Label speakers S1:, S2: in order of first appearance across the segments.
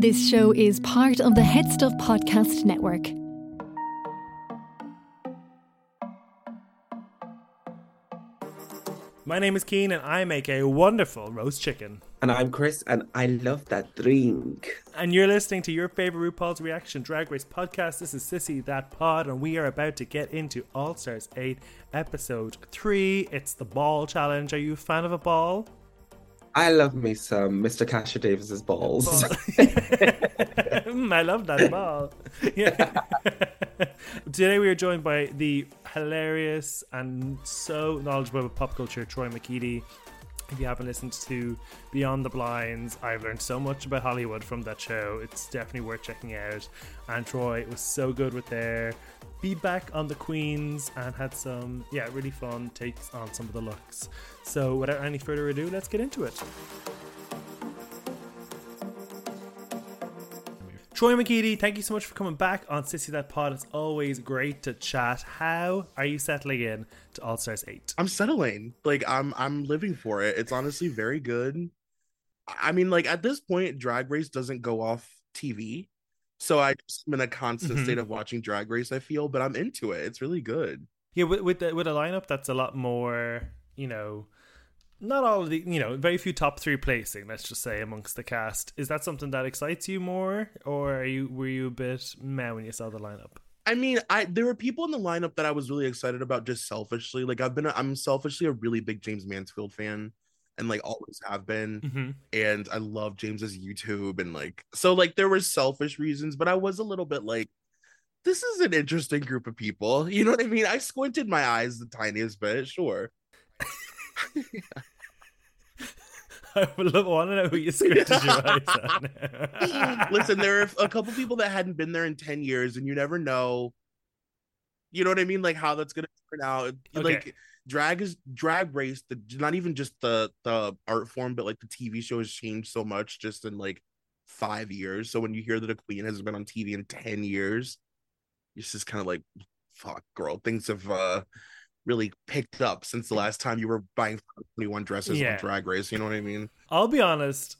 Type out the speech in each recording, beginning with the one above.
S1: This show is part of the HeadStuff Podcast Network.
S2: My name is Cian and I make a wonderful roast chicken.
S3: And I'm Chris, and I love that drink.
S2: And you're listening to your favorite RuPaul's Reaction Drag Race podcast. This is Sissy That Pod, and we are about to get into All Stars 8, Episode 3. It's the ball challenge. Are you a fan of a ball?
S3: I love me some Mr. Kasha Davis's balls.
S2: I love that ball. Yeah. Today we are joined by the hilarious and so knowledgeable about pop culture, Troy McEady. If you haven't listened to Beyond the Blinds, I've learned so much about Hollywood from that show. It's definitely worth checking out. And Troy was so good with their feedback on the Queens and had some, yeah, really fun takes on some of the looks. So, without any further ado, let's get into it. Troy McEady, thank you so much for coming back on Sissy That Pod. It's always great to chat. How are you settling in to All Stars 8?
S4: I'm settling. Like I'm I'm living for it. It's honestly very good. I mean, like at this point, Drag Race doesn't go off TV. So I just am in a constant
S2: Mhm.
S4: state of watching Drag Race, I feel, but I'm into it. It's really good.
S2: Yeah, with with, the, with a lineup that's a lot more, you know, not all of the, you know, very few top three placing. Let's just say amongst the cast. Is that something that excites you more, or are you were you a bit meh when you saw the lineup?
S4: I mean, I there were people in the lineup that I was really excited about just selfishly. Like I've been a, I'm selfishly a really big Jaymes Mansfield fan and like always have been.
S2: Mm-hmm.
S4: and I love Jaymes's YouTube and like so like there were selfish reasons, but I was a little bit like this is an interesting group of people. You know what I mean? I squinted my eyes the tiniest bit, sure.
S2: I would love, want to know who your eyes at.
S4: Listen, there are a couple people that hadn't been there in 10 years, and you never know. You know what I mean? Like how that's gonna turn out.
S2: Okay.
S4: Like drag is drag race, the not even just the the art form, but like the TV show has changed so much just in like five years. So when you hear that a queen hasn't been on TV in 10 years, it's just kind of like fuck girl, things have uh really picked up since the last time you were buying 21 dresses
S2: Yeah.
S4: drag race. You know what I mean?
S2: I'll be honest.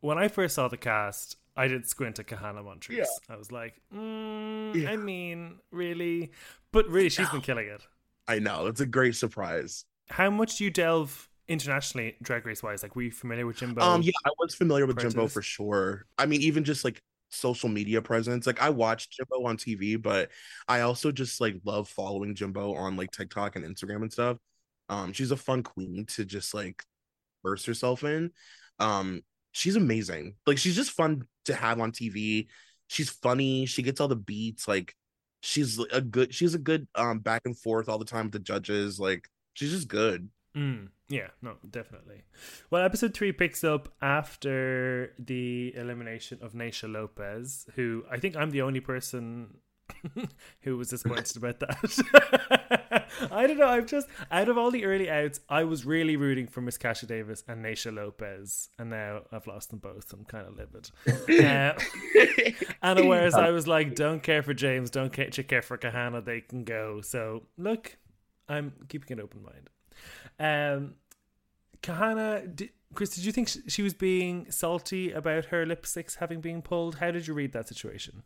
S2: When I first saw the cast, I did squint at Kahanna Montrese.
S4: Yeah.
S2: I was like, mm,
S4: Yeah.
S2: I mean, really? But really, she's been killing it.
S4: I know it's a great surprise.
S2: How much do you delve internationally, drag race wise? Like, were you familiar with Jimbo?
S4: Um, yeah, I was familiar with Jimbo for sure. I mean, even just like social media presence. Like I watched Jimbo on TV, but I also just like love following Jimbo on like TikTok and Instagram and stuff. Um, she's a fun queen to just like burst herself in. Um, she's amazing. Like she's just fun to have on TV. She's funny. She gets all the beats. Like she's a good. She's a good um back and forth all the time with the judges. Like she's just good.
S2: Mm, yeah, no, definitely. Well, episode three picks up after the elimination of Naysha Lopez, who I think I'm the only person who was disappointed about that. I don't know. I'm just out of all the early outs, I was really rooting for Miss Kasha Davis and Naysha Lopez, and now I've lost them both. I'm kind of livid. Uh, and whereas I was like, don't care for Jaymes, don't care, care for Kahanna, they can go. So look, I'm keeping an open mind. Um, Kahanna, did, Chris, did you think she was being salty about her lipsticks having been pulled? How did you read that situation?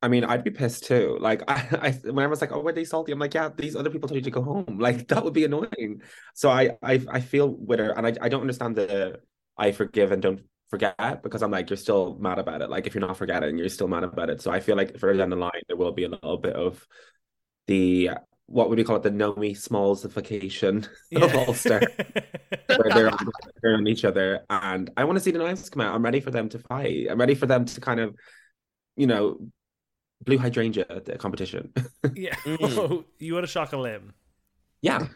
S3: I mean, I'd be pissed too. Like, I, I when I was like, "Oh, were they salty?" I'm like, "Yeah, these other people told you to go home." Like, that would be annoying. So I, I, I feel with her, and I, I don't understand the I forgive and don't forget because I'm like, you're still mad about it. Like, if you're not forgetting, you're still mad about it. So I feel like further down the line, there will be a little bit of the what would we call it, the Nomi Smallsification of All Star, where they're on, they're on each other, and I want to see the knives come out. I'm ready for them to fight. I'm ready for them to kind of, you know, Blu Hydrangea at the competition.
S2: yeah.
S4: Mm.
S2: Oh, you want to shock a limb?
S3: yeah.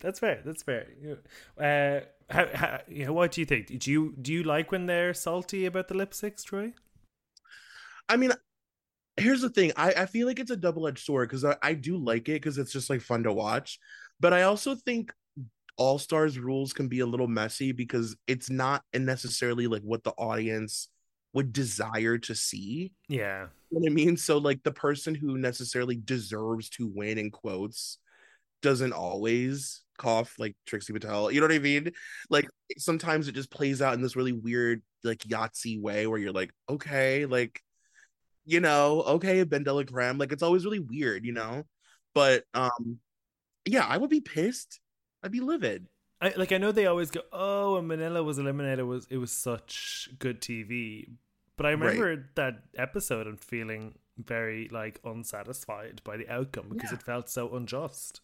S2: that's fair. That's fair. Uh, how, how, you know, what do you think? Do you do you like when they're salty about the lipsticks, Troy?
S4: I mean, here's the thing. I, I feel like it's a double-edged sword because I, I do like it because it's just like fun to watch. But I also think All Stars rules can be a little messy because it's not necessarily like what the audience would desire to see.
S2: Yeah.
S4: You know what I mean? So like the person who necessarily deserves to win in quotes doesn't always cough like Trixie Mattel. You know what I mean? Like sometimes it just plays out in this really weird, like Yahtzee way where you're like, okay, like, you know, okay, Ben de. Like it's always really weird, you know? But um, yeah, I would be pissed. I'd be livid.
S2: I, like I know they always go, "Oh, and Manila was eliminated It was it was such good TV," but I remember right. that episode and feeling very like unsatisfied by the outcome because yeah. it felt so unjust.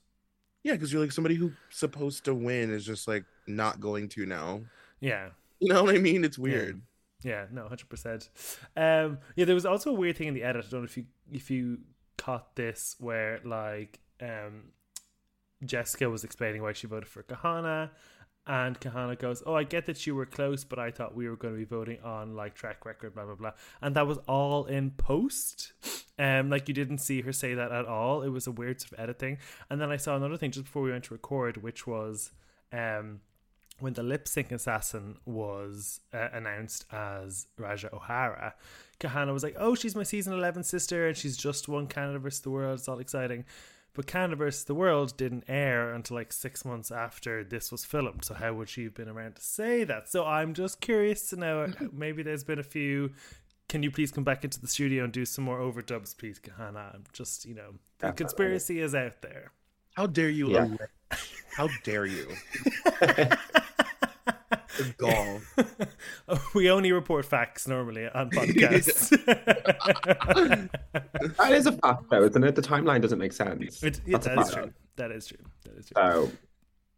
S4: Yeah, because you're like somebody who's supposed to win is just like not going to now.
S2: Yeah,
S4: you know what I mean? It's weird.
S2: Yeah, yeah no, hundred percent. Um, yeah, there was also a weird thing in the edit. I don't know if you if you caught this where like um Jessica was explaining why she voted for Kahanna, and Kahanna goes, "Oh, I get that you were close, but I thought we were going to be voting on like track record, blah blah blah." And that was all in post. Um, like you didn't see her say that at all. It was a weird sort of editing. And then I saw another thing just before we went to record, which was um when the lip sync assassin was uh, announced as Ra'Jah O'Hara, Kahanna was like, "Oh, she's my season eleven sister, and she's just won Canada versus the world. It's all exciting." But Canada vs. the World didn't air until like six months after this was filmed. So how would she have been around to say that? So I'm just curious to know. maybe there's been a few. Can you please come back into the studio and do some more overdubs, please, Kahanna? I'm just you know the Definitely. conspiracy is out there.
S4: How dare you? Yeah. How dare you? gall.
S2: we only report facts normally on podcasts.
S3: that is a fact, though, isn't it? The timeline doesn't make sense.
S2: It, yeah, that is true. That is true. That is true.
S3: So,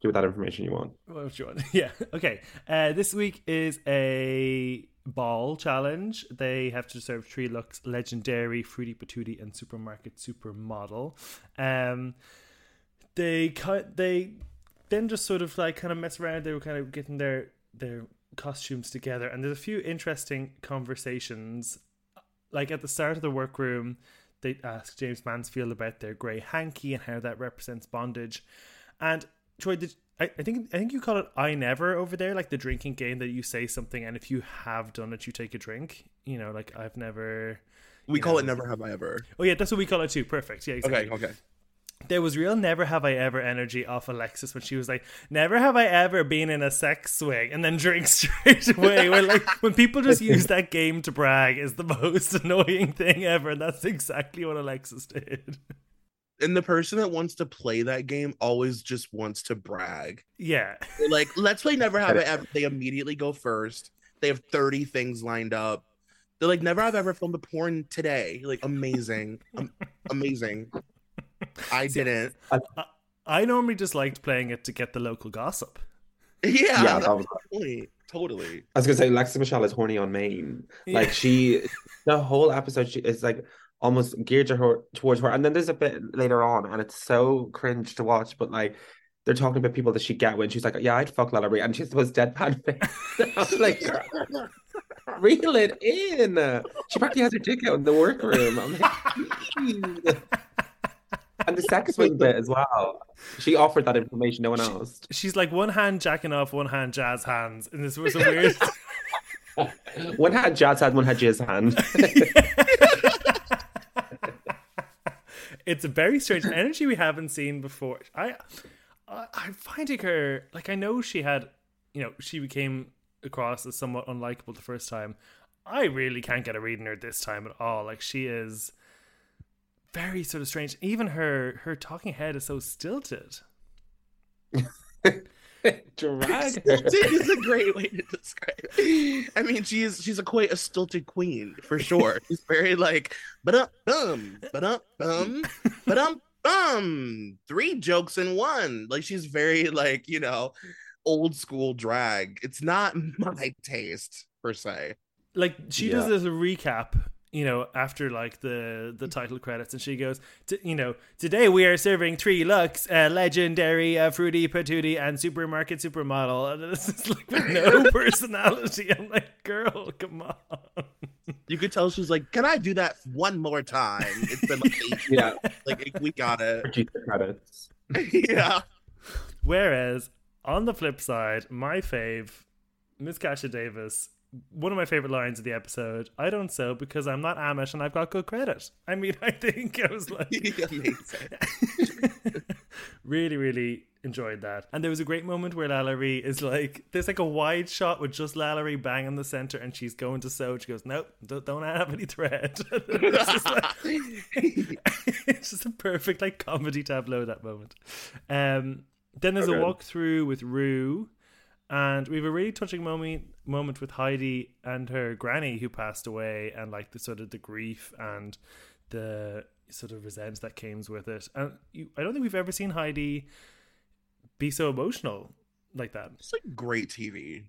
S3: do with that information you want.
S2: What you want? Yeah. Okay. Uh, this week is a ball challenge. They have to serve three looks: legendary, fruity patootie, and supermarket supermodel. Um, they cut. They then just sort of like kind of mess around. They were kind of getting their their costumes together and there's a few interesting conversations like at the start of the workroom they ask jaymes mansfield about their grey hanky and how that represents bondage and troy did I, I think I think you call it I never over there, like the drinking game that you say something and if you have done it, you take a drink. You know, like I've never.
S4: We call know. it never have I ever.
S2: Oh yeah, that's what we call it too. Perfect. Yeah. Exactly.
S4: Okay. Okay
S2: there was real never have I ever energy off Alexis when she was like, never have I ever been in a sex swing and then drink straight away. Where like when people just use that game to brag is the most annoying thing ever. And that's exactly what Alexis did.
S4: And the person that wants to play that game always just wants to brag.
S2: Yeah.
S4: They're like, let's play never have I ever. They immediately go first. They have 30 things lined up. They're like, never have I ever filmed a porn today. Like, amazing. um, amazing. I didn't. I,
S2: I, normally just liked playing it to get the local gossip.
S4: Yeah, yeah, that was totally, totally.
S3: I was gonna say Lexi Michelle is horny on main. Yeah. Like she, the whole episode, she is like almost geared to her towards her, and then there's a bit later on, and it's so cringe to watch, but like. They're talking about people that she get when she's like, "Yeah, I'd fuck Lala and she's supposed deadpan face. I was like, "Reel it in." She probably has her dick out in the workroom. I'm like, and the sex swing bit as well. She offered that information, no one else.
S2: She's like one hand jacking off, one hand jazz hands, and this was a weird.
S3: one hand jazz hand, one hand jazz hand.
S2: it's a very strange energy we haven't seen before. I, I, I'm finding her like I know she had, you know, she became across as somewhat unlikable the first time. I really can't get a read on her this time at all. Like she is very sort of strange. Even her her talking head is so stilted.
S3: Drag
S4: is a great way to describe it. I mean, she's she's a quite a stilted queen for sure. She's very like, but um bum, but um bum, but um bum. Three jokes in one. Like she's very like you know, old school drag. It's not my taste per se.
S2: Like she yeah. does this recap you know, after like the the title credits, and she goes, you know, today we are serving three looks: uh, legendary, uh, fruity patootie, and supermarket supermodel. And this is like with no personality. I'm like, girl, come on.
S4: You could tell she's like, "Can I do that one more time?" It's been like, yeah, like we got it.
S3: Credits.
S4: yeah.
S2: Whereas on the flip side, my fave, Miss Kasha Davis one of my favorite lines of the episode. I don't sew because I'm not Amish and I've got good credit. I mean, I think I was like, really, really enjoyed that. And there was a great moment where LaLa Ri is like, there's like a wide shot with just LaLa Ri bang in the center, and she's going to sew. She goes, "Nope, don't, don't have any thread." it's, just like, it's just a perfect like comedy tableau that moment. Um, then there's
S3: Okay.
S2: a walkthrough with Rue, and we have a really touching moment moment with Heidi and her granny who passed away, and like the sort of the grief and the sort of resent that came with it. And you, I don't think we've ever seen Heidi be so emotional like that.
S4: It's like great TV.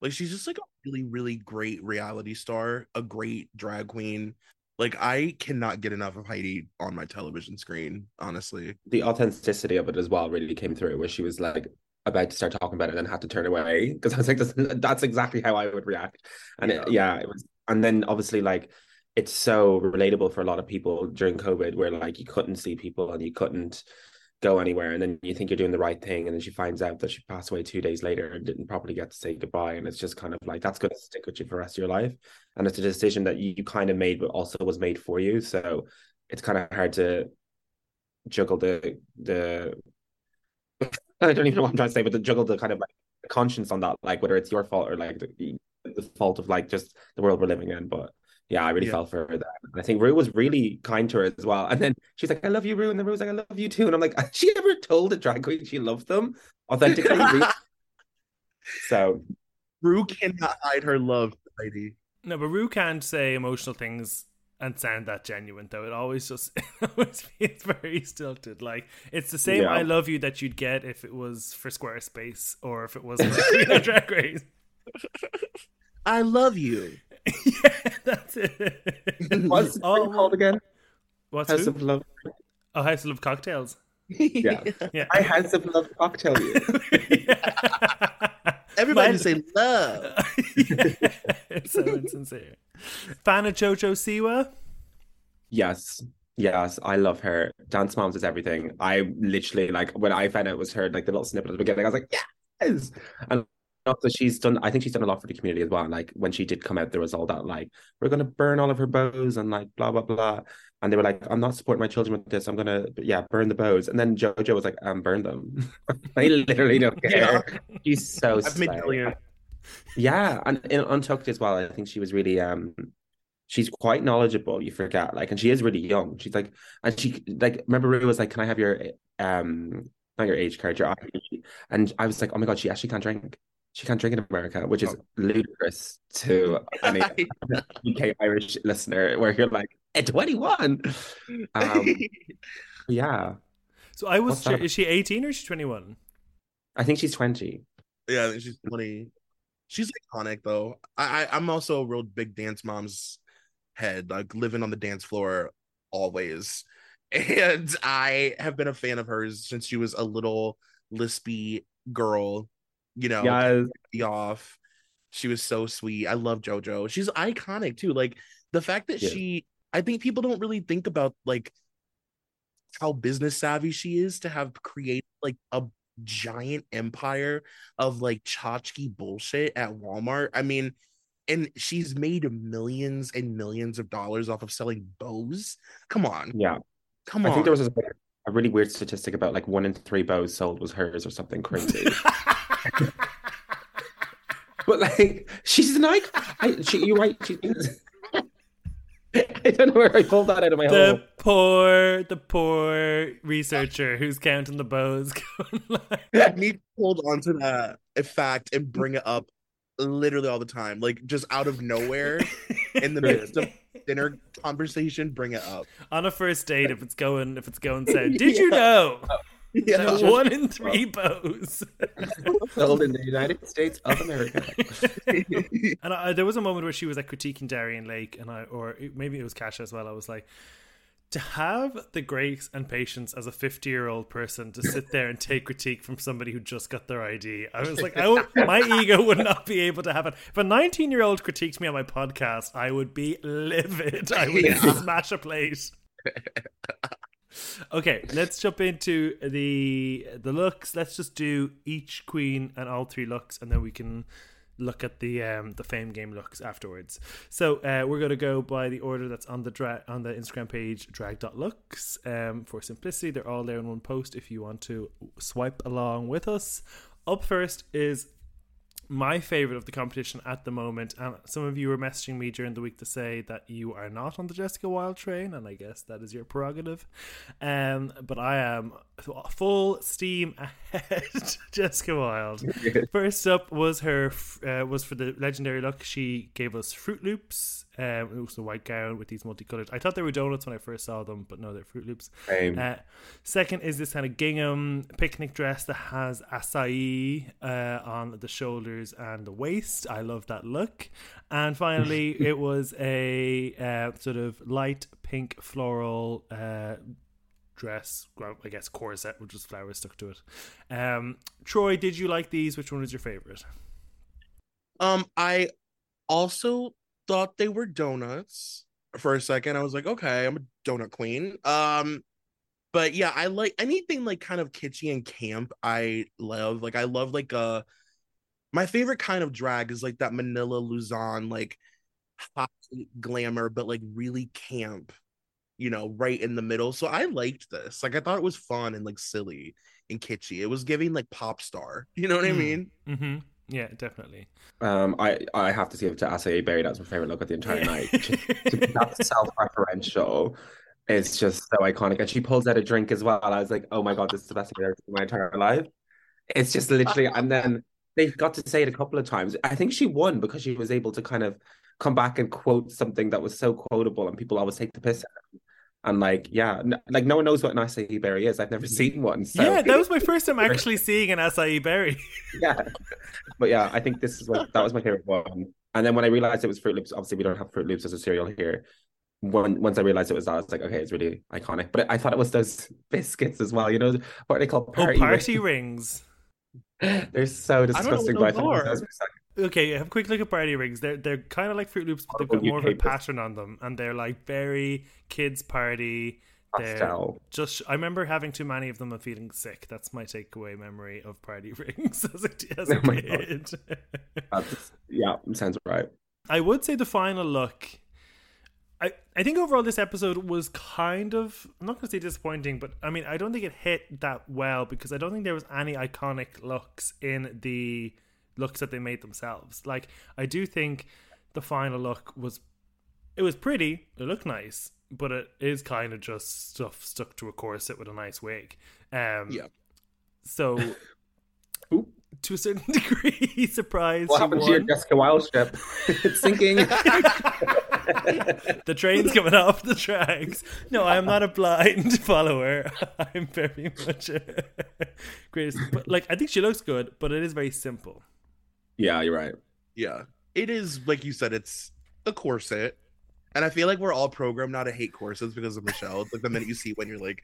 S4: Like she's just like a really, really great reality star, a great drag queen. Like I cannot get enough of Heidi on my television screen, honestly.
S3: the authenticity of it as well really came through where she was like about to start talking about it and had to turn away because I was like that's, that's exactly how I would react and yeah. It, yeah it was and then obviously like it's so relatable for a lot of people during COVID where like you couldn't see people and you couldn't go anywhere and then you think you're doing the right thing and then she finds out that she passed away two days later and didn't properly get to say goodbye and it's just kind of like that's going to stick with you for the rest of your life and it's a decision that you kind of made but also was made for you so it's kind of hard to juggle the the I don't even know what I'm trying to say, but to juggle the kind of like conscience on that, like whether it's your fault or like the, the fault of like just the world we're living in. But yeah, I really
S4: Yeah.
S3: felt for her that. And I think Rue was really kind to her as well. And then she's like, I love you, Rue. And then Rue's like, I love you too. And I'm like, has she ever told a drag queen she loved them authentically? So
S4: Rue cannot hide her love for Heidi.
S2: No, but Rue can't say emotional things and sound that genuine though. It always just it always feels very stilted. Like it's the same
S3: Yeah.
S2: "I love you" that you'd get if it was for Squarespace or if it was for Queen of Drag Race.
S4: I love you.
S2: yeah, that's it.
S3: what's it
S2: Oh,
S3: called again?
S2: What's
S3: House
S2: who?
S3: of Love.
S2: Oh, House of Love Cocktails.
S3: Yeah.
S2: Yeah.
S3: I House of Love cocktail you.
S4: Everybody
S2: My-
S4: say love.
S2: yeah, it's so insincere. Fan of Jojo Siwa?
S3: Yes. Yes, I love her. Dance Moms is everything. I literally like when I found out it was her, like the little snippet at the beginning, I was like, yes. And also she's done I think she's done a lot for the community as well. Like when she did come out, there was all that like, we're gonna burn all of her bows and like blah blah blah. And they were like, I'm not supporting my children with this. I'm gonna yeah, burn the bows. And then Jojo was like, um, burn them. I literally don't care. She's so
S4: I've made
S3: slay.
S4: millions.
S3: Yeah, and in Untucked as well. I think she was really um she's quite knowledgeable, you forget. Like and she is really young. She's like and she like remember Rue was like, Can I have your um not your age card, your ID? And I was like, Oh my god, she actually can't drink. She can't drink in America, which is ludicrous to any UK Irish listener where you're like, at 21. Um yeah.
S2: So I was
S3: What's that
S2: sure,
S3: about?
S2: is she 18 or is she 21?
S3: I think she's 20.
S4: Yeah, I think she's funny. She's iconic though. I, I I'm also a real big dance mom's head, like living on the dance floor always. And I have been a fan of hers since she was a little lispy girl, you know,
S3: Yes.
S4: be off. She was so sweet. I love JoJo. She's iconic too. Like the fact that
S3: Yeah.
S4: she I think people don't really think about like how business savvy she is to have created like a giant empire of like tchotchke bullshit at Walmart. I mean, and she's made millions and millions of dollars off of selling bows. Come on,
S3: Yeah.
S4: come on.
S3: I think there was a, a really weird statistic about like one in three bows sold was hers or something crazy. but like, she's an icon. I, she, you're right. She. I don't know where I pulled that out of my
S2: the
S3: hole.
S2: poor, the poor researcher who's counting the bows. Going like,
S4: I need to hold on to that fact and bring it up literally all the time, like just out of nowhere in the midst of dinner conversation, bring it up.
S2: on a first date, if it's going, if it's going south, did you know?
S4: Yeah.
S2: One in three bows.
S3: Sold in the United States of America.
S2: And I, there was a moment where she was like critiquing Darienne Lake, and I, or maybe it was Kasha as well. I was like, to have the grace and patience as a fifty-year-old person to sit there and take critique from somebody who just got their ID, I was like, I would, my ego would not be able to have it. If a nineteen-year-old critiqued me on my podcast, I would be livid. I would
S4: Yeah.
S2: smash a plate. Okay, let's jump into the the looks. Let's just do each queen and all three looks, and then we can look at the um the fame game looks afterwards. So uh, we're gonna go by the order that's on the dra- on the Instagram page drag.looks. Um, for simplicity, they're all there in one post if you want to swipe along with us. Up first is my favorite of the competition at the moment. And some of you were messaging me during the week to say that you are not on the Jessica Wild train, and I guess that is your prerogative. Um, but I am full steam ahead. Jessica Wild. First up was her uh, was for the legendary look. She gave us Fruit Loops. Um, it was a white gown with these multicolored. I thought they were donuts when I first saw them, but no, they're Fruit Loops. Uh, second is this kind of gingham picnic dress that has acai uh, on the shoulders and the waist. I love that look. And finally, it was a uh, sort of light pink floral uh, dress, I guess corset with just flowers stuck to it. Um, Troy, did you like these? Which one was your favorite?
S4: Um, I also thought they were donuts for a second. I was like, okay, I'm a donut queen. Um, but yeah, I like anything like kind of kitschy and camp. I love like I love like uh my favorite kind of drag is like that Manila Luzon like hot glamour, but like really camp, you know, right in the middle. So I liked this. Like I thought it was fun and like silly and kitschy. It was giving like pop star. You know what mm. I mean?
S2: Mm-hmm. Yeah, definitely.
S3: Um, I I have to give it to Acai Berry. That's my favorite look of the entire night. That's self-referential. It's just so iconic, and she pulls out a drink as well. I was like, oh my god, this is the best thing I've ever seen in my entire life. It's just literally, and then they got to say it a couple of times. I think she won because she was able to kind of come back and quote something that was so quotable, and people always take the piss out and like, yeah, n- like no one knows what an acai berry is. I've never seen one. So.
S2: Yeah, that was my first time actually seeing an acai berry.
S3: yeah, but yeah, I think this is what that was my favorite one. And then when I realized it was Fruit Loops, obviously we don't have Fruit Loops as a cereal here. When once I realized it was that, I was like, okay, it's really iconic. But I thought it was those biscuits as well. You know what they call oh,
S2: party, oh, party rings.
S3: rings. They're so disgusting. I, I
S2: Okay, have a quick look at Party Rings. They're they're kind of like Fruit Loops, but they've got more of a pattern on them, and they're like very kids party. They're just I remember having too many of them and feeling sick. That's my takeaway memory of Party Rings as a, as a oh kid.
S3: yeah, sounds right.
S2: I would say the final look. I, I think overall this episode was kind of I'm not gonna say disappointing, but I mean I don't think it hit that well because I don't think there was any iconic looks in the looks that they made themselves. Like I do think the final look was it was pretty, it looked nice, but it is kind of just stuff stuck to a corset with a nice wig. Um
S4: Yeah.
S2: So to a certain degree, surprise.
S3: What happened to your Jessica Wild ship? it's sinking.
S2: the train's coming off the tracks. No, I am not a blind follower. I'm very much a greatest. But like, I think she looks good, but it is very simple.
S3: Yeah, you're right.
S4: Yeah. It is like you said, it's a corset. And I feel like we're all programmed not to hate corsets because of Michelle. It's like the minute you see one, you're like,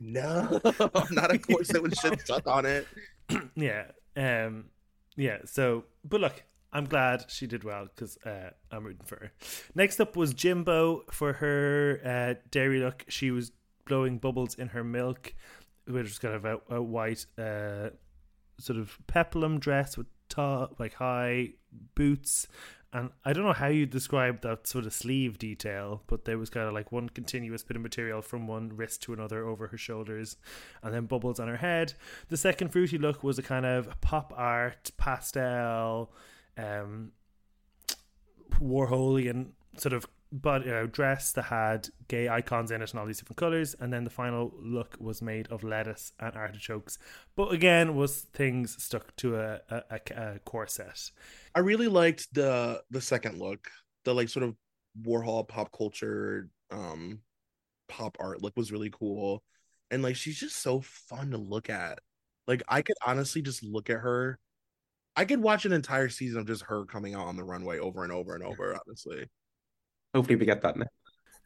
S4: no, not a corset with shit stuck on it.
S2: yeah. Um yeah, so but look, I'm glad she did well because uh, I'm rooting for her. Next up was Jimbo for her uh, dairy look. She was blowing bubbles in her milk, which was kind of a, a white uh, sort of peplum dress with top, like high boots. And I don't know how you describe that sort of sleeve detail, but there was kind of like one continuous bit of material from one wrist to another over her shoulders, and then bubbles on her head. The second fruity look was a kind of pop art pastel, um, Warholian sort of but uh, dress that had gay icons in it and all these different colors and then the final look was made of lettuce and artichokes. But again was things stuck to a, a, a, corset.
S4: I really liked the the second look the like sort of warhol pop culture um pop art look was really cool. And like she's just so fun to look at. Like i could honestly just look at her. I could watch an entire season of just her coming out on the runway over and over and over honestly
S3: Hopefully, we get that now.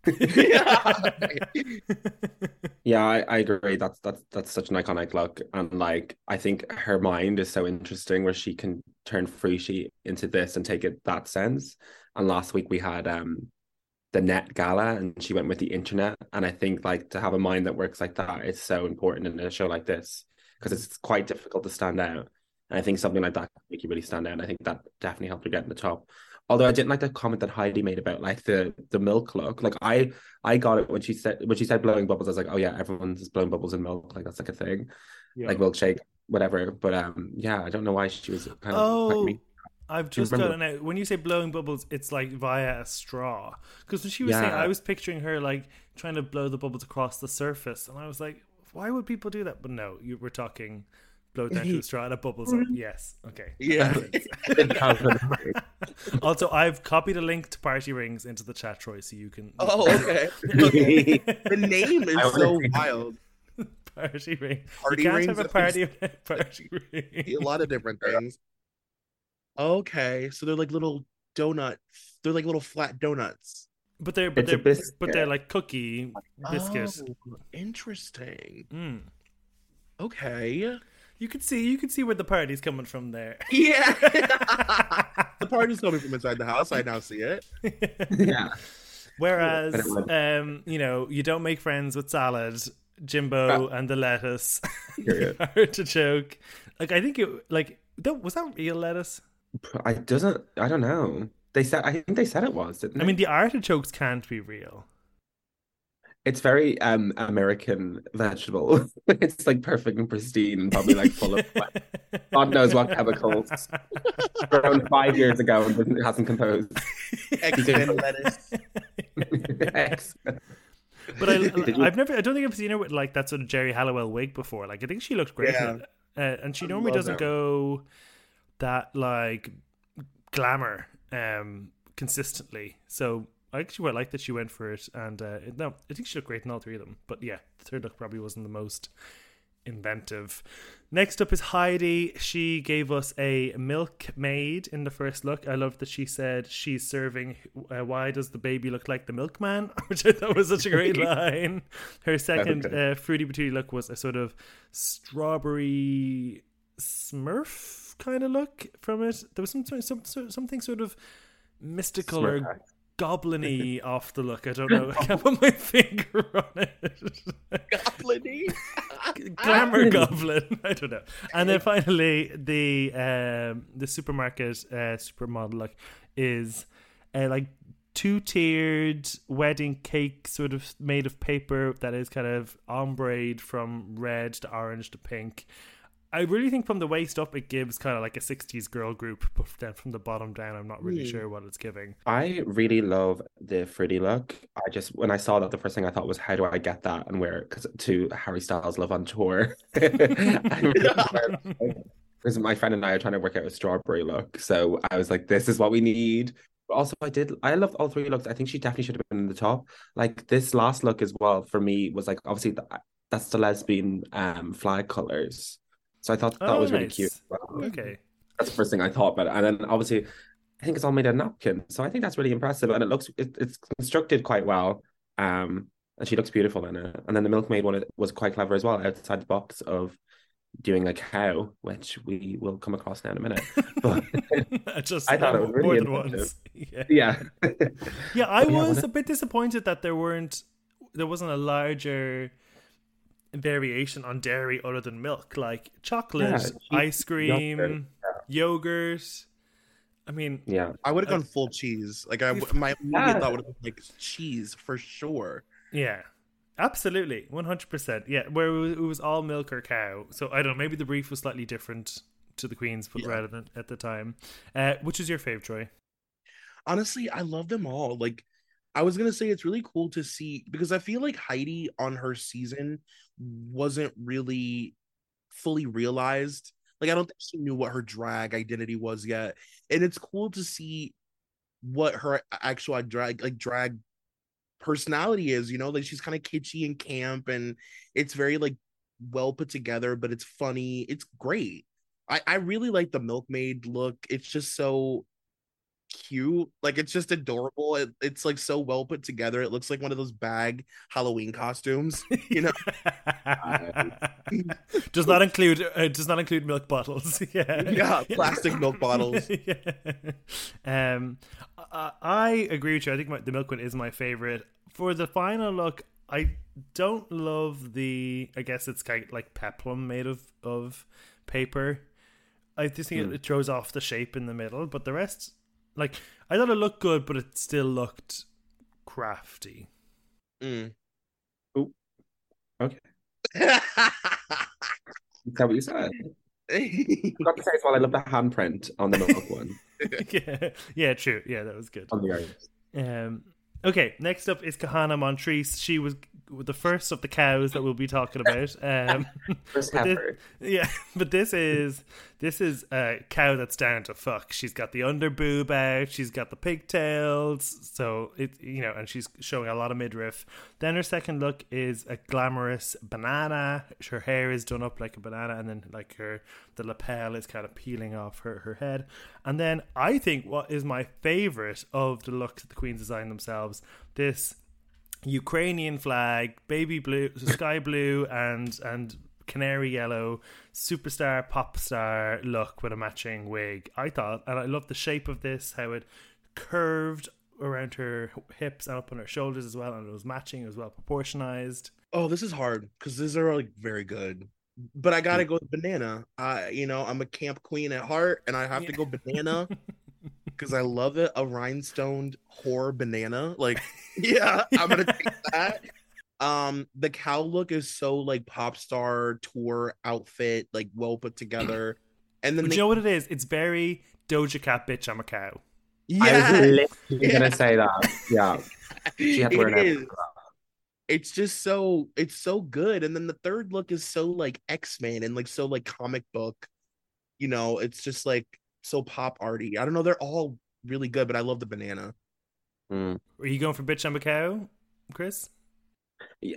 S3: yeah, I, I agree. That's that's that's such an iconic look, and like I think her mind is so interesting, where she can turn fruity into this and take it that sense. And last week we had um the net gala, and she went with the internet, and I think like to have a mind that works like that is so important in a show like this because it's quite difficult to stand out. And I think something like that can make you really stand out. And I think that definitely helped her get in the top. Although I didn't like the comment that Heidi made about like the the milk look. Like I I got it when she said when she said blowing bubbles. I was like, oh yeah, everyone's blowing bubbles in milk. Like that's like a thing,
S4: Yeah.
S3: like milkshake, whatever. But um, yeah, I don't know why she was kind of
S2: Oh,
S3: like.
S2: I've just gotten out. When you say blowing bubbles, it's like via a straw. Because when she was saying, I was picturing her like trying to blow the bubbles across the surface, and I was like, why would people do that? But no, you were talking blow it down to a straw and it bubbles up. Yes, okay.
S4: Yeah.
S2: Also, I've copied a link to Party Rings into the chat, Troy, so you can.
S4: oh, okay. The name is so wild.
S2: party ring.
S4: Party
S2: you can't
S4: rings
S2: have a party party ring.
S4: A lot of different things. Okay, so they're like little donuts. They're like little flat donuts.
S2: But they're but
S3: It's
S2: they're but they're like cookie biscuit.
S4: Oh, interesting.
S2: Mm.
S4: Okay.
S2: You could see you could see where the party's coming from there.
S4: Yeah. the party's coming from inside the house. I now see it.
S3: yeah.
S2: Whereas,
S3: But it would-
S2: um, you know, you don't make friends with salad, Jimbo, and the lettuce,
S3: Period.
S2: artichoke. Like I think it, like that was that real lettuce.
S3: I doesn't. I don't know. They said. I think they said it was. Didn't
S2: I
S3: they?
S2: mean, the artichokes can't be real.
S3: It's very um American vegetable. it's like perfect and pristine, and probably like full of like, God knows what chemicals. Grown five years ago and hasn't composed.
S4: X-Men lettuce.
S3: Excellent.
S2: But I, I've never, I don't think I've seen her with like that sort of Geri Halliwell wig before. Like I think she looked great,
S4: Yeah.
S2: Uh, and she
S4: I
S2: normally doesn't
S4: her.
S2: go that like glamour um consistently. So I actually quite like that she went for it. And uh, no, I think she looked great in all three of them. But yeah, the third look probably wasn't the most inventive. Next up is Heidi. She gave us a milkmaid in the first look. I love that she said she's serving. Uh, why does the baby look like the milkman? Which I thought was such a great line. Her second
S3: Okay.
S2: uh, fruity patootie look was a sort of strawberry Smurf kind of look from it. There was some, some, some something sort of mystical or
S3: Smurf.
S2: Goblin-y off the look. I don't know. I can't put my finger on it.
S4: Goblin-y.
S2: glamour goblin. I don't know. And then finally, the um, the supermarket uh, supermodel look is uh, like two tiered wedding cake, sort of made of paper that is kind of ombre from red to orange to pink. I really think from the waist up, it gives kind of like a '60s girl group, but then from the bottom down, I'm not really
S4: Hmm.
S2: sure what it's giving.
S3: I really love the fruity look. I just when I saw that, the first thing I thought was, how do I get that and wear it 'Cause- to Harry Styles' Love on Tour? Because my friend and I are trying to work out a strawberry look, so I was like, this is what we need. But also, I did. I loved all three looks. I think she definitely should have been in the top. Like this last look as well for me was like obviously the, that's the lesbian um flag colors. So I thought that
S2: Oh,
S3: was really cute. well.
S2: Okay.
S3: That's the first thing I thought about it. And then obviously, I think it's all made of napkin. So I think that's really impressive. And it looks, it, it's constructed quite well. Um, and she looks beautiful in it. And then the milkmaid one was quite clever as well, outside the box of doing a cow, which we will come across now in a minute. But
S2: I just
S3: I thought it was
S2: more than once. Yeah.
S3: yeah.
S2: Yeah, I
S3: yeah,
S2: was a bit disappointed that there weren't there wasn't a larger variation on dairy other than milk, like chocolate,
S3: Yeah, cheese,
S2: ice cream,
S3: yogurt,
S2: yogurt. I mean,
S3: yeah.
S4: I would have gone full cheese. Like I, my immediate
S3: Yeah.
S4: thought would have been like cheese for sure.
S2: yeah, absolutely, one hundred percent. Yeah, where it was, it was all milk or cow. So I don't know. Maybe the brief was slightly different to the Queens, but
S4: Yeah.
S2: rather than at the time. Uh, which is your fave, Troy?
S4: honestly, I love them all. Like, I was gonna say it's really cool to see because I feel like Heidi on her season wasn't really fully realized. Like, I don't think she knew what her drag identity was yet, and it's cool to see what her actual drag like drag personality is. You know, like she's kind of kitschy and camp, and it's very like well put together, but it's funny. It's great. I I really like the milkmaid look. It's just so cute. Like it's just adorable. It, it's like so well put together. It looks like one of those bag Halloween costumes. You know,
S2: does not include uh, does not include milk bottles. yeah,
S4: Yeah, plastic milk bottles.
S2: yeah. Um, I, I agree with you. I think my, the milk one is my favorite. For the final look, I don't love the. I guess it's kind of like peplum made of of paper. I just think
S3: Hmm.
S2: it, it throws off the shape in the middle, but the rest, like, I thought it looked good, but it still looked crafty.
S4: Mm.
S3: Oh, Okay. Is that what you said? I got to say as well, I love the handprint on the milk one
S2: yeah, yeah, true. Yeah, that was good.
S3: on the iris.
S2: Um, okay, next up is Kahanna Montrese. She was the first of the cows that we'll be talking about. Um,
S3: First heifer.
S2: yeah, but this is this is a cow that's down to fuck. She's got the underboob out. She's got the pigtails. So it you know, and she's showing a lot of midriff. Then her second look is a glamorous banana. Her hair is done up like a banana, and then like her the lapel is kind of peeling off her her head. And then I think what is my favorite of the looks that the queens designed themselves. This Ukrainian flag, baby blue, sky blue, and and canary yellow, superstar pop star look with a matching wig. I thought, and I love the shape of this, how it curved around her hips and up on her shoulders as well, and it was matching as well, proportionized.
S4: Oh, this is hard because these are like very good. But I gotta go with banana. I, you know, I'm a camp queen at heart, and I have to go banana because I love it. A rhinestoned whore banana, like, yeah, I'm gonna take that. Um, the cow look is so like pop star tour outfit, like well put together. And then
S2: But
S4: the,
S2: you know what it is? It's very Doja Cat, bitch. I'm a cow.
S3: Yeah, I was literally
S4: Yeah.
S3: gonna say that. Yeah, she had to wear
S4: it
S3: an
S4: is.
S3: outfit for that.
S4: It's just so it's so good and then the third look is so like x-men and like so like comic book you know it's just like so pop arty i don't know they're all really good but i love the banana
S3: Mm.
S2: Are you going for bitch? I'm a cow, Chris?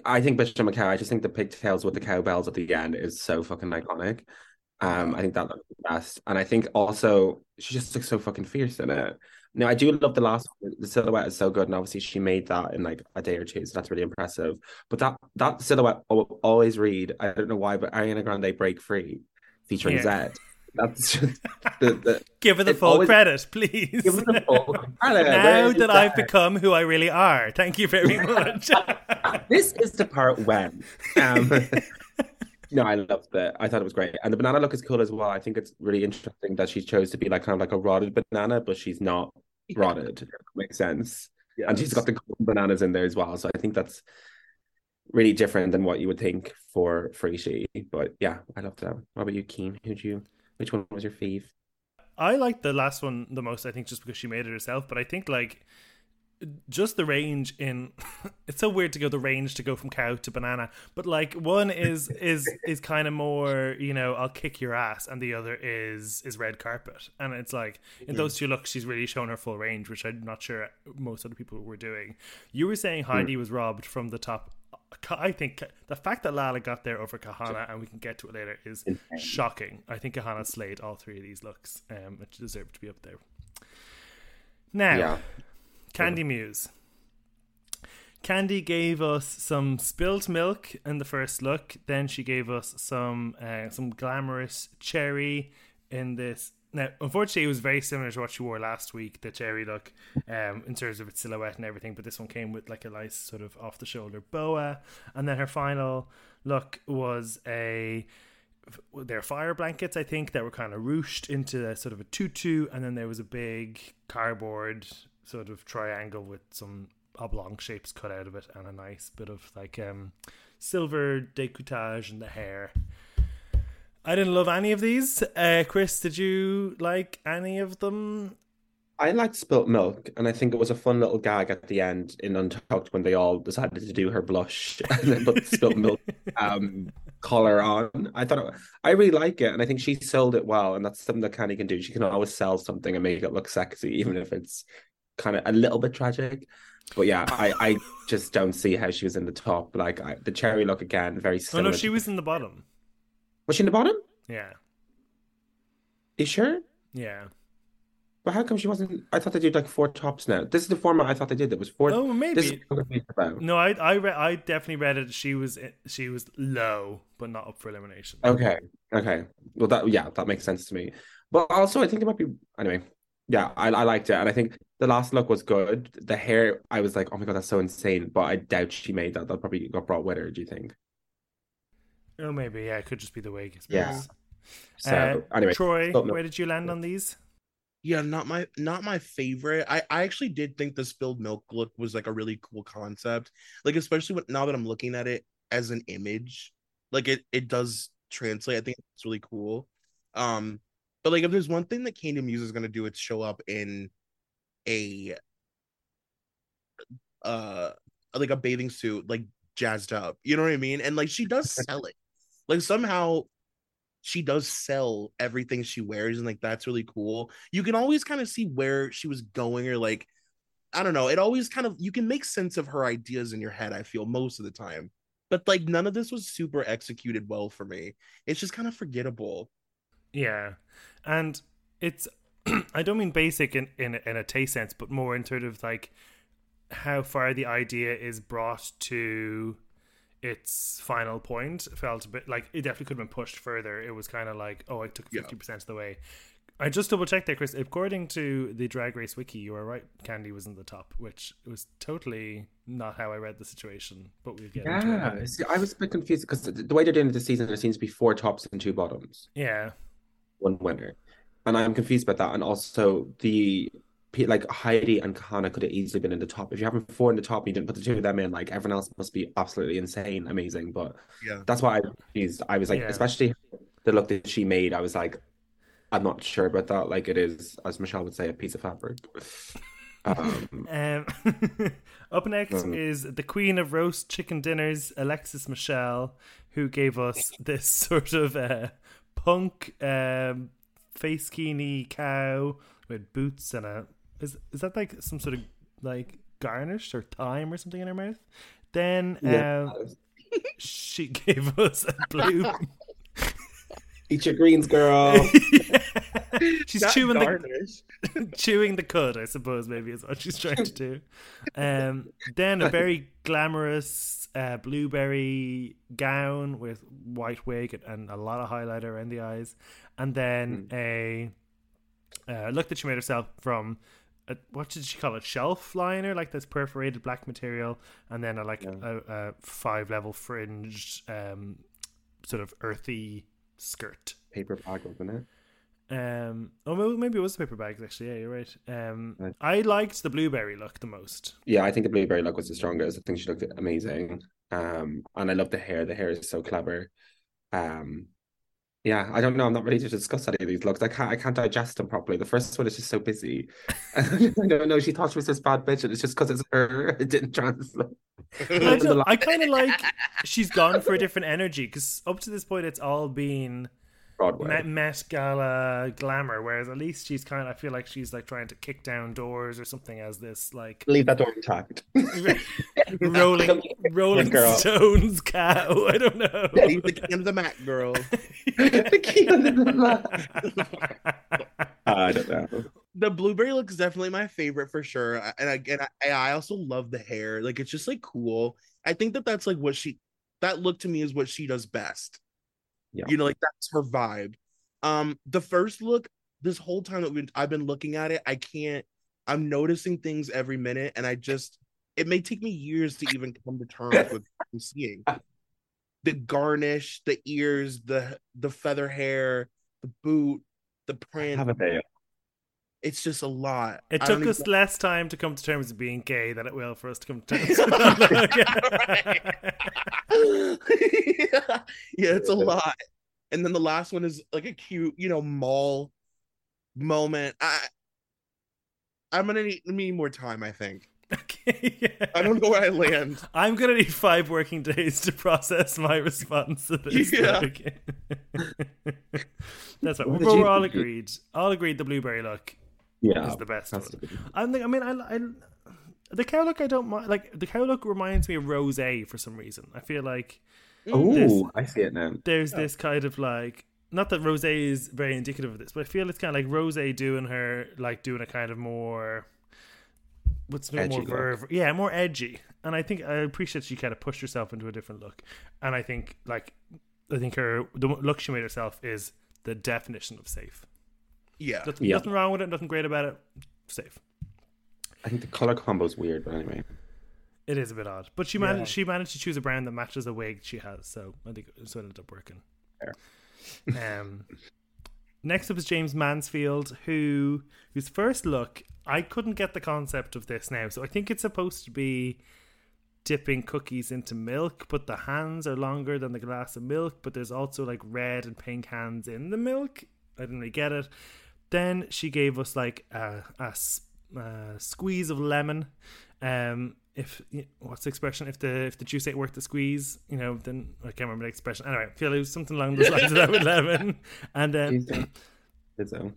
S3: I think Bishop McCow. I just think the pigtails with the cowbells at the end is so fucking iconic. Um, I think that looks the best, and I think also she just looks so fucking fierce in it. Now I do love the last one. The silhouette is so good, and obviously she made that in like a day or two, so that's really impressive. But that that silhouette I will always read. I don't know why, but Ariana Grande "Break Free" featuring
S2: Yeah.
S3: Zedd. That's just the, the
S2: Give her the full
S3: always-
S2: credit, please.
S3: give it the full credit.
S2: now that I've become who I really are. Thank you very much.
S3: this is the part when. Um, no, I loved it. I thought it was great, and the banana look is cool as well. I think it's really interesting that she chose to be like kind of like a rotted banana, but she's not rotted. Makes sense. And she's got the golden bananas in there as well. So I think that's really different than what you would think for for. But yeah, I loved that. What about you, Cian? Who'd you? Which one was your fave?
S2: I like the last one the most, I think, just because she made it herself. But I think like just the range in it's so weird to go the range to go from cow to banana but like one is is is kind of more you know i'll kick your ass and the other is is red carpet and it's like in those two looks she's really shown her full range which i'm not sure most other people were doing you were saying heidi was robbed from the top I think the fact that Lala got there over Kahanna, and we can get to it later, is shocking. I think Kahanna slayed all three of these looks. Um, it deserved to be up there. Now,
S3: Yeah.
S2: Kandy Muse. Kandy gave us some spilt milk in the first look. Then she gave us some uh, some glamorous cherry in this. Now, unfortunately, it was very similar to what she wore last week, the cherry look, um, in terms of its silhouette and everything. But this one came with like a nice sort of off the shoulder boa, and then her final look was a their fire blankets, I think, that were kind of ruched into sort of a tutu, and then there was a big cardboard sort of triangle with some oblong shapes cut out of it, and a nice bit of like um, silver decoupage in the hair. I didn't love any of these. Uh, Chris, did you like any of them?
S3: I liked spilt milk, and I think it was a fun little gag at the end in Untucked when they all decided to do her blush and then put the spilt milk um, collar on. I thought it, I really like it, and I think she sold it well, and that's something that Kandy can do. She can always sell something and make it look sexy, even if it's kind of a little bit tragic. But yeah, I, I just don't see how she was in the top. Like I, the cherry look again, very
S2: Oh
S3: similar.
S2: no, she was in the bottom.
S3: was she in the bottom?
S2: Yeah,
S3: you sure?
S2: yeah.
S3: But how come she wasn't? I thought they did like four tops now. This is the format I thought they did. That was four.
S2: Oh,
S3: This is
S2: maybe.
S3: what I'm confused about.
S2: No, I I re- I definitely read it. She was she was low, but not up for elimination.
S3: Okay. Okay. Well, that yeah, that makes sense to me. But also, I think it might be anyway. Yeah, I I liked it, and I think the last look was good. The hair, I was like, oh my god, that's so insane. But I doubt she made that. That probably got brought with her. Do you think?
S2: Oh, maybe. Yeah, it could just be the wig. I.
S3: Yeah. So
S2: Uh,
S3: anyway,
S2: Troy,
S3: Spilled
S2: where did you land on these?
S4: Yeah, not my not my favorite. I I actually did think the spilled milk look was like a really cool concept. Like especially when, now that I'm looking at it as an image, like it it does translate. I think it's really cool. Um, but like if there's one thing that Kandy Muse is gonna do, it's show up in a uh like a bathing suit, like jazzed up. You know what I mean? And like she does sell it. Like somehow she does sell everything she wears and like that's really cool you can always kind of see where she was going or like i don't know it always kind of you can make sense of her ideas in your head i feel most of the time but like none of this was super executed well for me it's just kind of forgettable
S2: Yeah, and it's I don't mean basic in in a, in a taste sense, but more in sort of like how far the idea is brought to its final point. Felt a bit like it definitely could have been pushed further. It was kind of like, oh, I took
S4: Yeah.
S2: fifty percent of the way. I just double checked there, Chris. According to the Drag Race wiki, you were right. Kandy was in the top, which was totally not how I read the situation. But we'll get into it.
S3: Yeah, see, I was a bit confused because the, the way they're doing it this season, there seems to be four tops and two bottoms,
S2: Yeah,
S3: one winner, and I'm confused about that. And also the like Heidi and Kahanna could have easily been in the top. If you're having four in the top, and you didn't put the two of them in. Like everyone else must be absolutely insane, amazing. But
S4: yeah
S3: that's why I was confused. I was like,
S2: Yeah.
S3: especially the look that she made. I was like, I'm not sure about that. Like it is, as Michelle would say, a piece of fabric. Um,
S2: Um, up next
S3: Um,
S2: is the queen of roast chicken dinners, Alexis Michelle, who gave us this sort of uh, punk um, face kini cow with boots and a is is that like some sort of like garnish or thyme or something in her mouth? Then
S3: yeah.
S2: um, she gave us a blue.
S3: Eat your greens, girl.
S2: She's chewing the chewing the cud, I suppose, maybe is what she's trying to do. Um, then a very glamorous uh, blueberry gown with white wig and a lot of highlighter around the eyes, and then a uh, look that she made herself from. A, what did she call it? Shelf liner, like this perforated black material, and then a like
S3: Yeah.
S2: a, a five level fringed, um, sort of earthy skirt.
S3: Paper bag, wasn't it?
S2: Um, oh, well, maybe it was the paper bags. Actually, yeah, you're right. Um,
S3: Right.
S2: I liked the blueberry look the most.
S3: Yeah, I think the blueberry look was the strongest. I think she looked amazing. Um, and I love the hair. The hair is so clever. Um, yeah, I don't know. I'm not ready to discuss any of these looks. I can't. I can't digest them properly. The first one is just so busy. I don't know. She thought she was this bad bitch, and it's just because it's her. It didn't translate.
S2: I,
S3: And the
S2: don't-
S3: la-
S2: I kind of like she's gone for a different energy because up to this point it's all been
S3: Broadway.
S2: Met, Met Gala glamour, whereas at least she's kind of I feel like she's like trying to kick down doors or something as this like
S3: Leave that door intact.
S2: rolling Rolling
S3: Girl.
S2: Stones cow. I don't know.
S4: Leave the king of the mat, girl.
S3: The key on the- I don't know.
S4: the blueberry looks definitely my favorite for sure I- and again I, I also love the hair like it's just like cool i think that that's like what she that look to me is what she does best
S3: Yeah.
S4: you know like that's her vibe um the first look this whole time that we, i've been looking at it i can't i'm noticing things every minute and i just it may take me years to even come to terms with what i'm seeing the garnish the ears the the feather hair the boot the print
S3: Have a day.
S4: It's just a lot.
S2: It
S4: I
S2: took us
S4: even-
S2: less time to come to terms with being gay than it will for us to come to terms with
S4: yeah. yeah, it's a lot. And then the last one is like a cute, you know, mall moment. I I'm gonna need, need more time, I think.
S2: okay, yeah.
S4: I don't know where I land.
S2: I'm gonna need five working days to process my response to this.
S4: Yeah.
S2: That's right.
S3: What
S2: But
S3: did you
S2: we're all agreed. All agreed. The blueberry look
S3: Yeah.
S2: is the best one.
S3: be.
S2: I think. I mean, I, I the cow look. I don't mind. Like the cow look reminds me of rose for some reason. I feel like
S3: Oh, I see it now.
S2: there's oh. this kind of like not that Rose is very indicative of this, but I feel it's kind of like Rose doing her like doing a kind of more what's the more verve, yeah, more edgy. And I think I appreciate she kind of pushed herself into a different look. And I think like I think her the look she made herself is the definition of safe.
S4: Yeah.
S2: Nothing,
S3: Yeah.
S2: nothing wrong with it. Nothing great about it. Safe.
S3: I think the color combo is weird, but anyway.
S2: It is a bit odd, but she managed.
S4: Yeah.
S2: She managed to choose a brand that matches the wig she has, so I think it's ended up working.
S3: Fair.
S2: Um, next up is Jaymes Mansfield, who whose first look I couldn't get the concept of this now. So I think it's supposed to be dipping cookies into milk, but the hands are longer than the glass of milk. But there's also like red and pink hands in the milk. I didn't really get it. Then she gave us like a squeeze of lemon. Um, if what's the expression? If the if the juice ain't worth the squeeze, you know, then I can't remember the expression. Anyway, I feel it was something along those lines of that with lemon. And then
S3: So,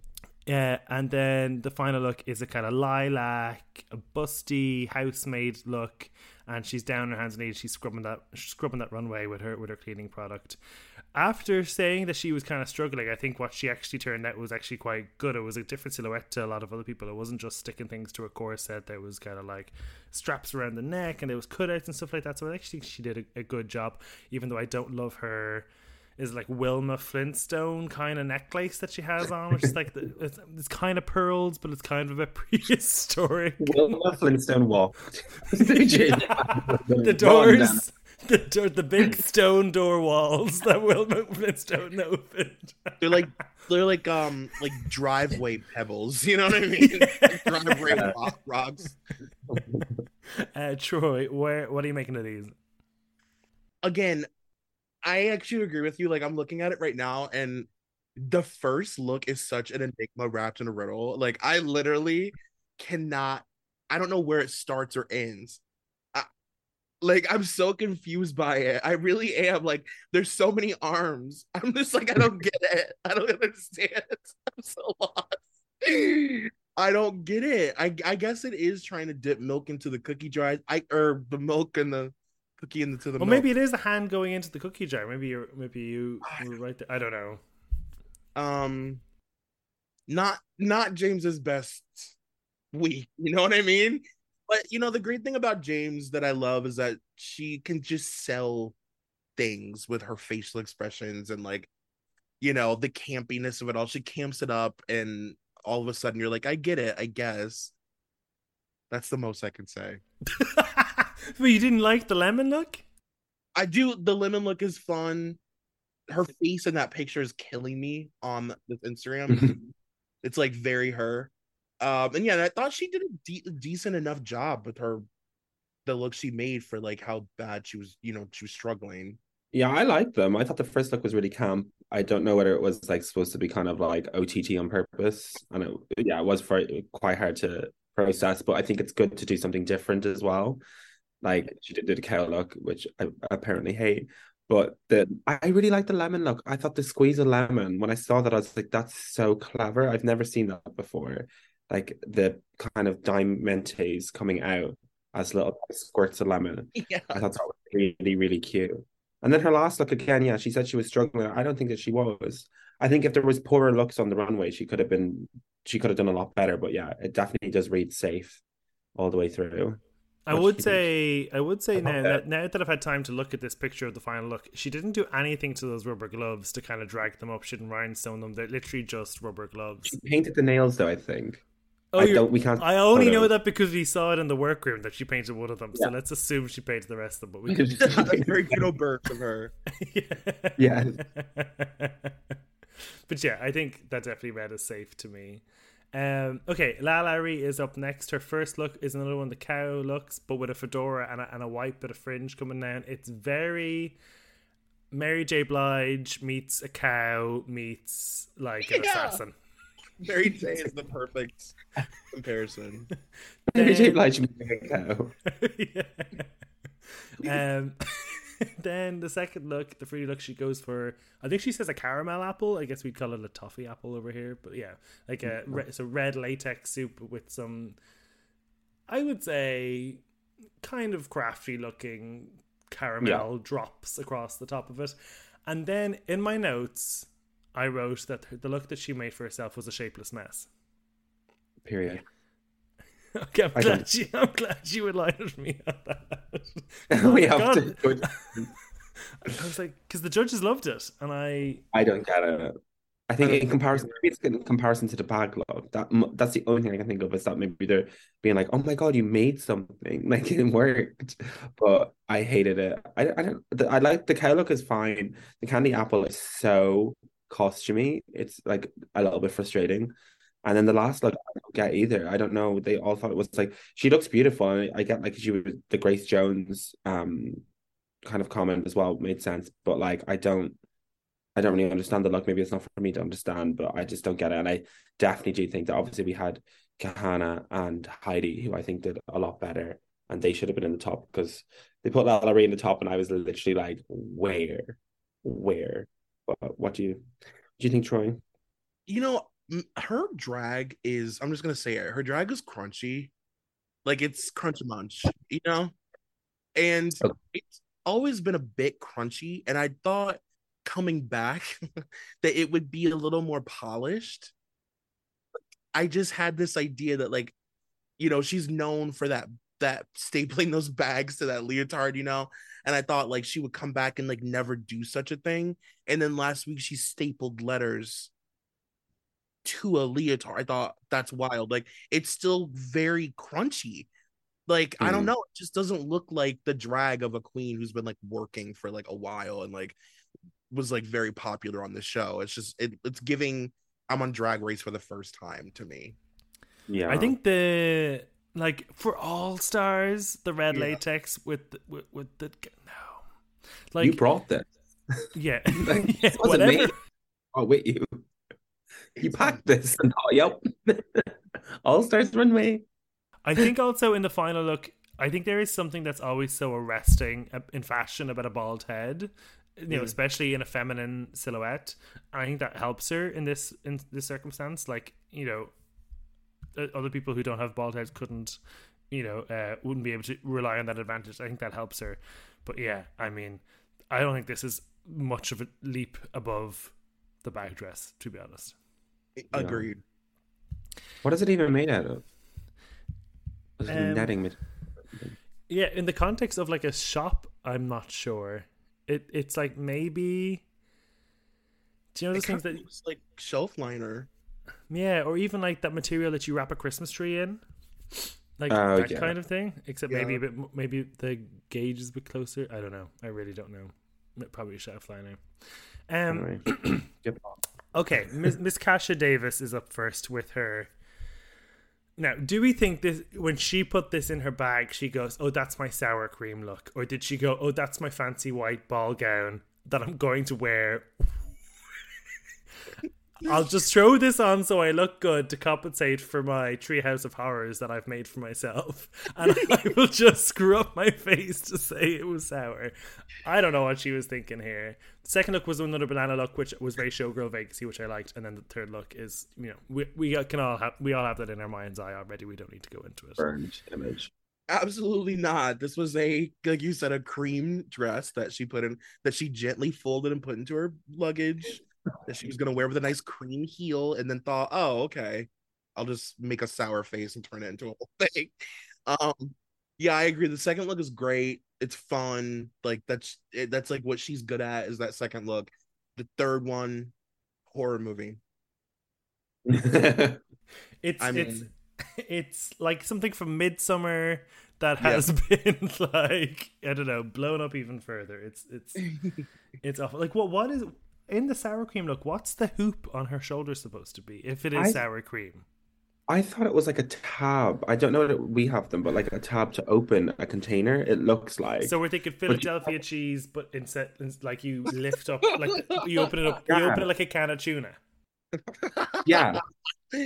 S2: yeah, and then the final look is a kind of lilac, a busty housemaid look, and she's down on her hands and knees. She's scrubbing that scrubbing that runway with her with her cleaning product. After saying that she was kind of struggling, I think what she actually turned out was actually quite good. It was a different silhouette to a lot of other people. It wasn't just sticking things to a corset. There was kind of like straps around the neck, and there was cutouts and stuff like that. So I actually think she did a, a good job, even though I don't love her is like Wilma Flintstone kind of necklace that she has on, which is like the, it's, it's kind of pearls, but it's kind of a prehistoric.
S3: Wilma Flintstone walked.
S2: the doors, the door, the big stone door walls that Wilma Flintstone opened.
S4: They're like they're like um like driveway pebbles. You know what I mean? driveway rock, rocks.
S2: Uh, Troy, where what are you making of these?
S4: Again, I actually agree with you. Like I'm looking at it right now, and the first look is such an enigma wrapped in a riddle. Like I literally cannot. I don't know where it starts or ends. Like I'm so confused by it. I really am. Like there's so many arms. I'm just like I don't get it. I don't understand. I'm so lost. I don't get it. I I guess it is trying to dip milk into the cookie jar. I or the milk and the cookie into the
S2: Well,
S4: milk.
S2: maybe it is the hand going into the cookie jar. Maybe you're maybe you were right there. I don't know.
S4: um not not Jaymes's best week, you know what I mean? But you know the great thing about Jaymes that I love is that she can just sell things with her facial expressions and like you know the campiness of it all. She camps it up and all of a sudden you're like I get it, I guess. That's the most I can say.
S2: but you didn't like the lemon look?
S4: I do the lemon look is fun. Her face in that picture is killing me on this Instagram. it's like very her. Um, and yeah, I thought she did a de- decent enough job with her, the look she made for like how bad she was, you know, she was struggling.
S3: Yeah, I like them. I thought the first look was really camp. I don't know whether it was like supposed to be kind of like OTT on purpose, and it yeah, it was quite hard to process. But I think it's good to do something different as well. Like she did, did a cow look, which I apparently hate. But the I really like the lemon look. I thought the squeeze of lemon when I saw that I was like, that's so clever. I've never seen that before. Like the kind of diamantes coming out as little squirts of lemon.
S4: Yeah.
S3: I thought that was really, really cute. And then her last look again, yeah, she said she was struggling. I don't think that she was. I think if there was poorer looks on the runway, she could have been she could have done a lot better. But yeah, it definitely does read safe all the way through.
S2: I would
S3: she did.
S2: say, I would say
S3: I
S2: now
S3: love
S2: that
S3: that.
S2: now that I've had time to look at this picture of the final look, she didn't do anything to those rubber gloves to kind of drag them up. She didn't rhinestone them. They're literally just rubber gloves.
S3: She painted the nails though, I think.
S2: Oh,
S3: I don't we can't
S2: I only know that because we saw it in the workroom that she painted one of them. So let's assume she painted the rest of them. But we couldn't
S4: That's very good burst of her.
S3: Yeah.
S2: but yeah, I think that definitely read as safe to me. Um, okay, LaLa Ri is up next. Her first look is another one, the cow looks, but with a fedora and a, and a white bit of fringe coming down. It's very Mary J. Blige meets a cow meets like an
S4: Yeah.
S2: assassin.
S4: Mary J is the perfect comparison.
S3: Mary J.
S2: Then-
S3: Blige making a cow.
S2: yeah. Um, then the second look, the free look, she goes for. I think she says a caramel apple. I guess we'd call it a toffee apple over here, but yeah, like a re- it's a red latex soup with some. I would say, kind of crafty looking caramel drops across the top of it, and then in my notes, I wrote that the look that she made for herself was a shapeless mess.
S3: Period.
S2: Okay, I'm
S3: I
S2: glad
S3: don't-
S2: you. I'm glad you aligned me on that.
S3: Oh we
S2: Oh,
S3: have
S2: God.
S3: to
S2: I was like, because the judges loved it, and I
S3: I don't get it. I think in comparison, maybe it's in comparison to the bag log. That that's the only thing I can think of is that maybe they're being like, "Oh my god, you made something!" Like it worked, but I hated it. I I don't. the- I like the cow look is fine. The candy apple is so costumey. It's like a little bit frustrating. And then the last look, I don't get either. I don't know. They all thought it was like she looks beautiful. I, I get like she was the Grace Jones um kind of comment as well made sense, but like I don't I don't really understand the look. Maybe it's not for me to understand, but I just don't get it. And I definitely do think that obviously we had Kahanna and Heidi, who I think did a lot better, and they should have been in the top because they put LaLa Ri in the top, and I was literally like, where, where? But what do you, do you think, Troy?
S4: You know, her drag is. I'm just gonna say it. Her drag is crunchy, like it's crunchy munch, you know, and okay. it's always been a bit crunchy. And I thought coming back that it would be a little more polished. I just had this idea that like, you know, she's known for that that stapling those bags to that leotard, you know, and I thought like she would come back and like never do such a thing. And then last week she stapled letters to a leotard. I thought that's wild. Like it's still very crunchy. Like mm. I don't mm-hmm. know, it just doesn't look like the drag of a queen who's been like working for like a while and like was like very popular on the show. It's just it, it's giving I'm on Drag Race for the first time to me.
S2: Yeah, I think the like for All Stars, the red yeah. latex with the, with, with the no,
S3: like you brought that.
S2: Yeah, yeah whatever. Me.
S3: Oh wait, you you packed this and oh yep, All Stars runway.
S2: I think also in the final look, I think there is something that's always so arresting in fashion about a bald head you know, mm. especially in a feminine silhouette. I think that helps her in this in this circumstance. Like, you know, other people who don't have bald heads couldn't, you know, uh, wouldn't be able to rely on that advantage. I think that helps her. But yeah, I mean, I don't think this is much of a leap above the back dress, to be honest.
S4: Agreed.
S3: What is it even made out of? Um, netting.
S2: Yeah, in the context of like a shop, I'm not sure. It it's like maybe. Do you know the things that
S4: like shelf liner?
S2: Yeah, or even like that material that you wrap a Christmas tree in, like uh, that yeah. kind of thing. Except yeah. maybe a bit, maybe the gauge is a bit closer. I don't know. I really don't know. Probably shelf liner. Um. okay, Miss, Miss Kasha Davis is up first with her now, do we think this when she put this in her bag, she goes, "Oh, that's my sour cream look," or did she go, "Oh, that's my fancy white ball gown that I'm going to wear I'll just throw this on so I look good to compensate for my treehouse of horrors that I've made for myself. And I will just screw up my face to say it was sour. I don't know what she was thinking here. The second look was another banana look, which was very showgirl vacancy, which I liked. And then the third look is, you know, we, we can all have we all have that in our mind's eye already. We don't need to go into it.
S3: Burned image.
S4: Absolutely not. This was a like you said, a cream dress that she put in that she gently folded and put into her luggage that she was gonna wear with a nice cream heel, and then thought, oh, okay, I'll just make a sour face and turn it into a whole thing. Um, yeah, I agree. The second look is great. It's fun. Like that's it, that's like what she's good at is that second look. The third one, horror movie.
S2: it's I mean, it's it's like something from Midsummer that has yeah. been like I don't know blown up even further. It's it's it's awful. Like what what is in the sour cream look, what's the hoop on her shoulder supposed to be if it is I, sour cream?
S3: I thought it was like a tab. I don't know that we have them, but like a tab to open a container. It looks like.
S2: So we're thinking Philadelphia you... cheese, but instead, like you lift up, like you open it up, yeah. you open it like a can of tuna.
S3: Yeah,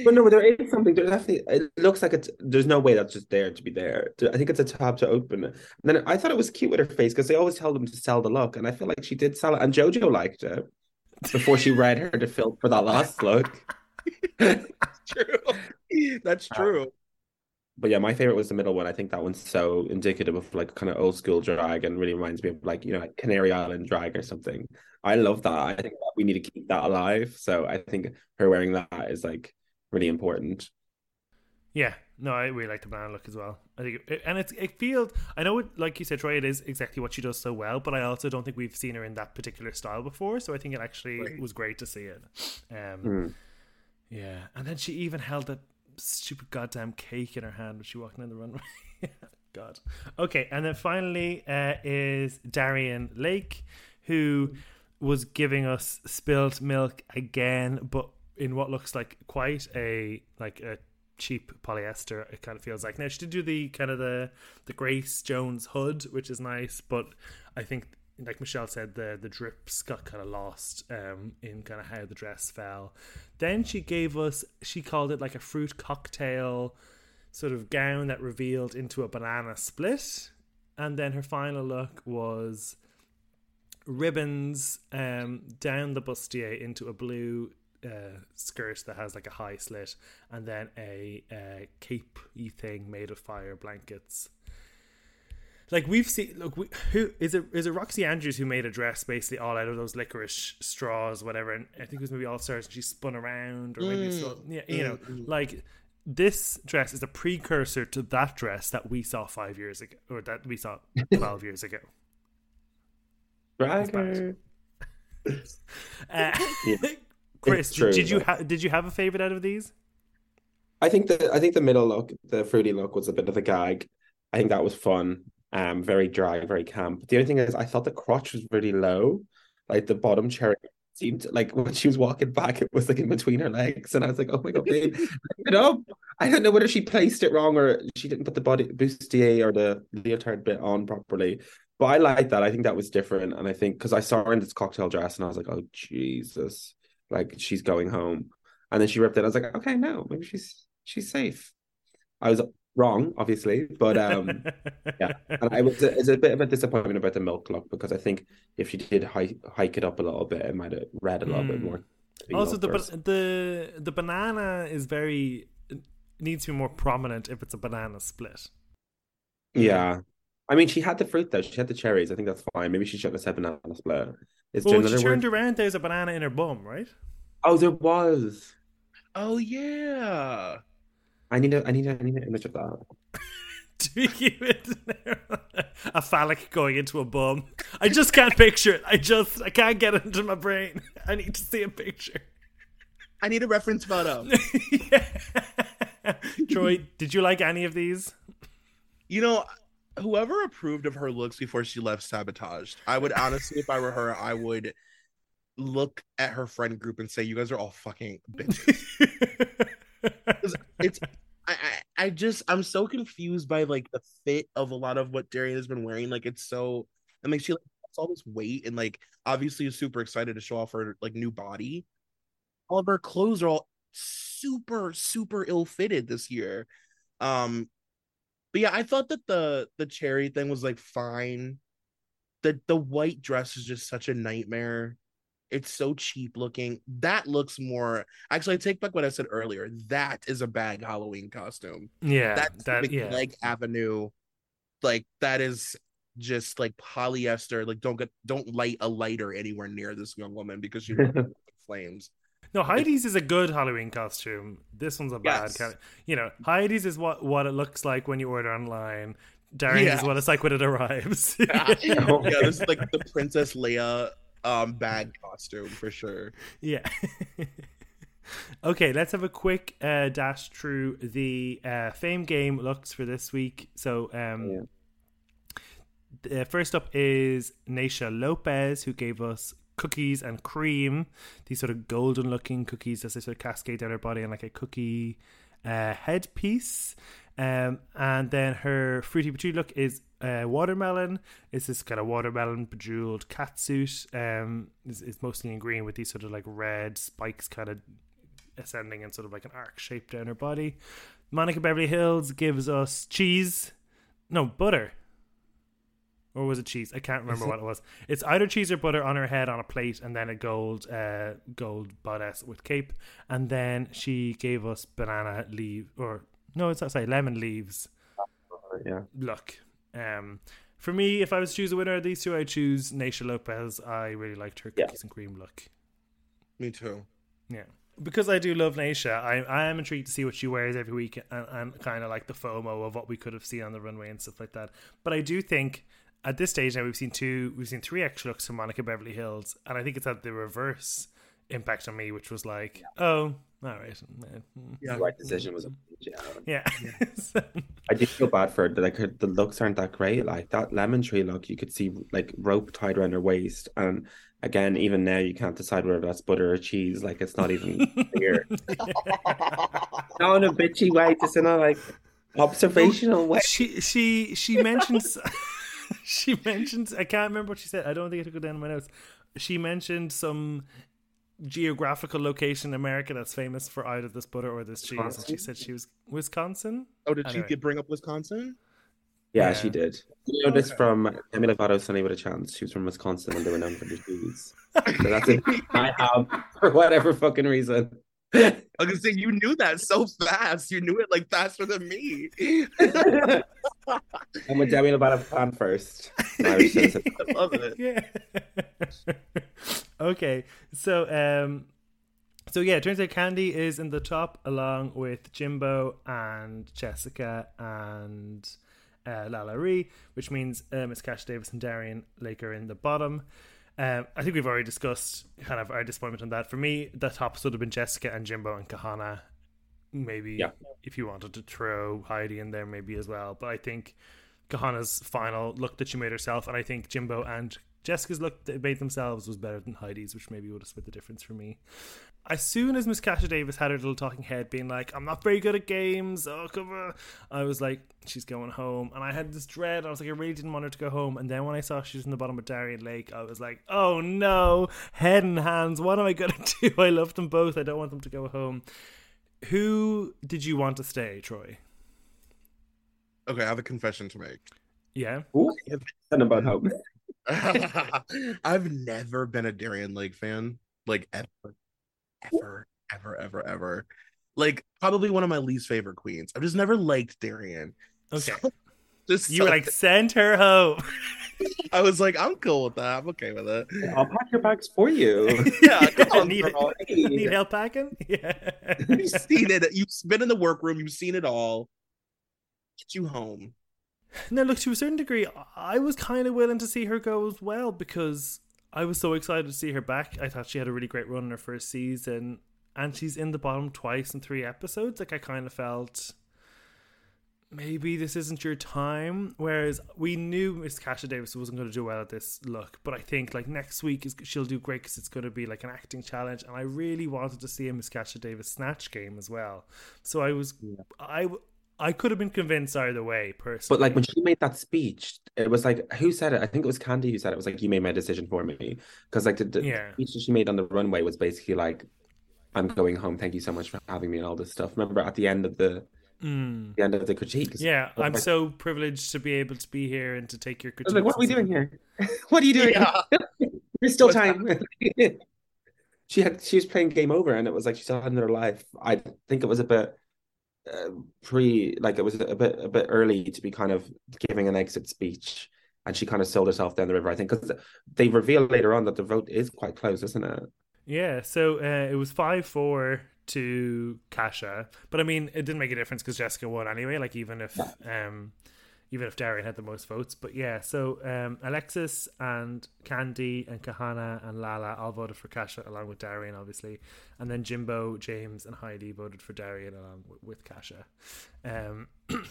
S3: but no, there is something. There definitely. It looks like it's. There's no way that's just there to be there. I think it's a tab to open. And then I thought it was cute with her face because they always tell them to sell the look, and I feel like she did sell it, and JoJo liked it before she read her to film for that last look.
S4: That's true. That's uh, true. Uh,
S3: but yeah, my favorite was the middle one. I think that one's so indicative of like kind of old school drag and really reminds me of like, you know, like Canary Island drag or something. I love that. I think that we need to keep that alive. So I think her wearing that is like really important.
S2: Yeah, no, I really like the banana look as well. I think, it, and it's it feels. I know, it, like you said, Troy, it is exactly what she does so well. But I also don't think we've seen her in that particular style before. So I think it actually right. was great to see it. Um, mm. Yeah, and then she even held that stupid goddamn cake in her hand when she walked down the runway. God. Okay, and then finally uh, is Darienne Lake, who was giving us spilled milk again, but in what looks like quite a like a cheap polyester. It kind of feels like now she did do the kind of the the Grace Jones hood, which is nice, but I think like Michelle said, the the drips got kind of lost um, in kind of how the dress fell. Then she gave us, she called it like a fruit cocktail sort of gown that revealed into a banana split, and then her final look was ribbons um, down the bustier into a blue uh, skirt that has like a high slit, and then a uh, cape thing made of fire blankets. Like we've seen, look, we, who is it? Is it Roxxxy Andrews who made a dress basically all out of those licorice straws, whatever? And I think it was maybe All Stars, and she spun around, or maybe
S4: Mm.
S2: yeah, you know,
S4: Mm, mm.
S2: like this dress is a precursor to that dress that we saw five years ago, or that we saw twelve years ago.
S3: Bragger.
S2: Uh,
S3: Yeah.
S2: Chris,
S3: true,
S2: did you ha- did you have a favorite out of these?
S3: I think the I think the middle look, the fruity look, was a bit of a gag. I think that was fun. Um, very dry, very camp. But The only thing is, I thought the crotch was really low. Like the bottom cherry seemed like when she was walking back, it was like in between her legs, and I was like, "Oh my god, babe, it up!" I don't know whether she placed it wrong or she didn't put the body bustier or the leotard bit on properly. But I like that. I think that was different, and I think because I saw her in this cocktail dress, and I was like, "Oh Jesus!" Like she's going home, and then she ripped it. I was like, "Okay, no, maybe she's she's safe." I was wrong, obviously, but um, yeah. and I was it's a bit of a disappointment about the milk look because I think if she did hike, hike it up a little bit, it might have read a little bit
S2: Mm.
S3: more.
S2: also the ba- the the banana is very needs to be more prominent if it's a banana split.
S3: yeah. I mean, she had the fruit though. She had the cherries. I think that's fine. Maybe she shouldn't have said banana split. Is there
S2: Well, when she turned
S3: word?
S2: around, there's a banana in her bum, right?
S3: Oh, there was.
S4: Oh yeah.
S3: I need a I need a I need an image of that.
S2: Do you it a phallic going into a bum? I just can't picture it. I just I can't get it into my brain. I need to see a picture.
S4: I need a reference photo.
S2: Troy, did you like any of these?
S4: You know, whoever approved of her looks before she left sabotaged. I would honestly, if I were her, I would look at her friend group and say, "You guys are all fucking bitches." It's I, I I just I'm so confused by like the fit of a lot of what Darienne has been wearing. Like it's so it makes you like all this weight and like obviously is super excited to show off her like new body. All of her clothes are all super super ill fitted this year. Um, but yeah, I thought that the the cherry thing was like fine. The the white dress is just such a nightmare. It's so cheap looking. That looks more. Actually, I take back what I said earlier. That is a bag Halloween costume.
S2: yeah,
S4: That's
S2: that
S4: like
S2: yeah.
S4: Leg Avenue. Like that is just like polyester. Like don't get don't light a lighter anywhere near this young woman because she flames.
S2: No, Heidi's is a good Halloween costume. This one's a bad
S4: Yes.
S2: kind. Of, you know, Heidi's is what what it looks like when you order online. Darienne is what it's like when it arrives.
S4: yeah, this is like the Princess Leia um bag costume for sure.
S2: Yeah. okay, let's have a quick uh, dash through the uh, fame game looks for this week. So, um, uh, first up is Naysha Lopez, who gave us cookies and cream, these sort of golden looking cookies as they sort of cascade down her body and like a cookie uh, headpiece. Um, and then her fruity patchouli look is uh, watermelon. It's this kind of watermelon bejeweled catsuit. Um, is is mostly in green with these sort of like red spikes kind of ascending in sort of like an arc shape down her body. Monica Beverly Hillz gives us cheese, no butter, or was it cheese? I can't remember
S3: it-
S2: what it was. It's either cheese or butter on her head on a plate, and then a gold, uh, gold bodice with cape, and then she gave us banana leaf or no, it's not sorry, lemon leaves
S3: yeah.
S2: look. Um, for me, if I was to choose a winner of these two, I choose Naysha Lopez. I really liked her
S3: Yeah.
S2: cookies and cream look.
S4: Me too.
S2: Yeah. Because I do love Naysha, I, I am intrigued to see what she wears every week and, and kind of like the FOMO of what we could have seen on the runway and stuff like that. But I do think at this stage now we've seen two, we've seen three extra looks from Monica Beverly Hillz, and I think it's had the reverse impact on me, which was like, oh, all right,
S4: Yeah.
S3: The right decision was a yeah.
S2: yeah. So-
S3: I do feel bad for her. that, Like her, the looks aren't that great. Like that lemon tree look, you could see like rope tied around her waist, and again, even now you can't decide whether that's butter or cheese. Like it's not even clear. not in a bitchy way, just in a like observational way.
S2: She she she mentions she mentions I can't remember what she said. I don't think I took it down in my notes. She mentioned some geographical location in America that's famous for either this butter or this cheese. And she said she was Wisconsin.
S4: Oh, did
S2: Anyway.
S4: she get bring up Wisconsin?
S3: Yeah,
S2: Yeah.
S3: she did. You know this
S4: Okay.
S3: from Demi Lovato, Sunny with a Chance. She was from Wisconsin and they were known for the cheese. So that's it. I have for whatever fucking reason.
S4: I was say you knew that so fast. You knew it like faster than me.
S3: I'm a Demi Lovato fan first. An Irish citizen.
S4: I love it.
S2: yeah. okay. So um so yeah, it turns out Kandy is in the top along with Jimbo and Jessica and uh, LaLa Ri, which means uh, Miss Kasha Davis and Darienne Lake are in the bottom. Um, I think we've already discussed kind of our disappointment on that. For me, the tops would have been Jessica and Jimbo and Kahanna. Maybe
S3: Yeah.
S2: if you wanted to throw Heidi in there, maybe as well. But I think Kahanna's final look that she made herself, and I think Jimbo and Jessica's look that made themselves was better than Heidi's, which maybe would have split the difference for me. As soon as Miss Kasha Davis had her little talking head being like, I'm not very good at games, oh, come on, I was like, she's going home. And I had this dread. I was like, I really didn't want her to go home. And then when I saw she was in the bottom of Darienne Lake, I was like, oh no, head and hands, what am I going to do? I love them both. I don't want them to go home. Who did you want to stay, Troy?
S4: Okay, I have a confession to make.
S2: Yeah.
S3: Ooh, something about hope.
S4: I've never been a Darienne Lake fan, like ever, ever, ever, ever, ever. Like probably one of my least favorite queens. I've just never liked Darian.
S2: Okay.
S4: So- just
S2: You were like,
S4: something-
S2: send her home.
S4: I was like, I'm cool with that. I'm okay with it.
S3: I'll pack your bags for you.
S4: Yeah, come on,
S2: Need-
S4: girl.
S2: Need help packing? Yeah.
S4: You've seen it. You've been in the workroom. You've seen it all. Get you home.
S2: Now, look, to a certain degree, I was kind of willing to see her go as well because I was so excited to see her back. I thought she had a really great run in her first season, and she's in the bottom twice in three episodes. Like, I kind of felt maybe this isn't your time. Whereas we knew Miss Kasha Davis wasn't going to do well at this look, but I think like next week is she'll do great because it's going to be like an acting challenge, and I really wanted to see a Miss Kasha Davis snatch game as well. So I was, I. I could have been convinced either way, personally.
S3: But like when she made that speech, it was like who said it? I think it was Kandy who said it. It was like you made my decision for me because like the, the
S2: Yeah.
S3: speech that she made on the runway was basically like, "I'm going home. Thank you so much for having me and all this stuff." Remember at the end of the
S2: Mm.
S3: the end of the critiques?
S2: Yeah, I'm
S3: like-
S2: so privileged to be able to be here and to take your
S3: I was
S2: critiques.
S3: like, "What are we doing here? what are you doing?
S4: Yeah.
S3: There's still
S4: What's
S3: time." she had she was playing game over, and it was like she still had another life. I think it was a bit. Uh, pre like it was a bit a bit early to be kind of giving an exit speech. And she kind of sold herself down the river i think because they reveal later on that the vote is quite close isn't it?
S2: Yeah, so uh, it was five four to Kasha, but I mean it didn't make a difference because Jessica won anyway. Like even if um, even if Darienne had the most votes, but yeah. So um, Alexis and Kandy and Kahanna and Lala all voted for Kasha along with Darienne, obviously, and then Jimbo, Jaymes, and Heidi voted for Darienne along with, with Kasha. Um,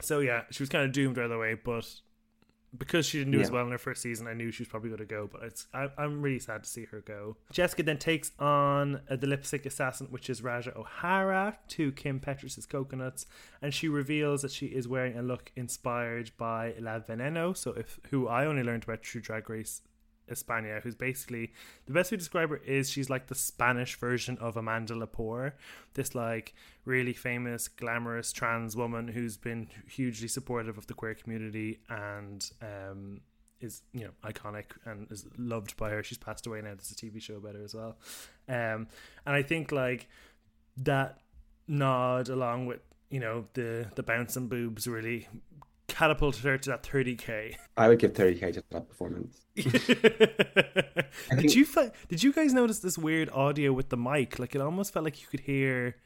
S2: so yeah, she was kind of doomed right away, but because she didn't do as well in her first season, I knew she was probably going to go. But it's I, I'm really sad to see her go. Jessica then takes on uh, the lipstick assassin, which is Ra'Jah O'Hara, to Kim Petras' Coconuts, and she reveals that she is wearing a look inspired by La Veneno. So if who I only learned about True Drag Race España, who's basically the best way to describe her is she's like the Spanish version of Amanda Lepore, this like really famous, glamorous trans woman who's been hugely supportive of the queer community and um, is you know iconic and is loved by her. She's passed away now. There's a TV show about her as well, um, and I think like that nod along with you know the the bouncing boobs really catapulted her to that 30k.
S3: i would give 30k to that performance
S2: did
S3: think-
S2: you fi- did you guys notice this weird audio with the mic? Like it almost felt like you could hear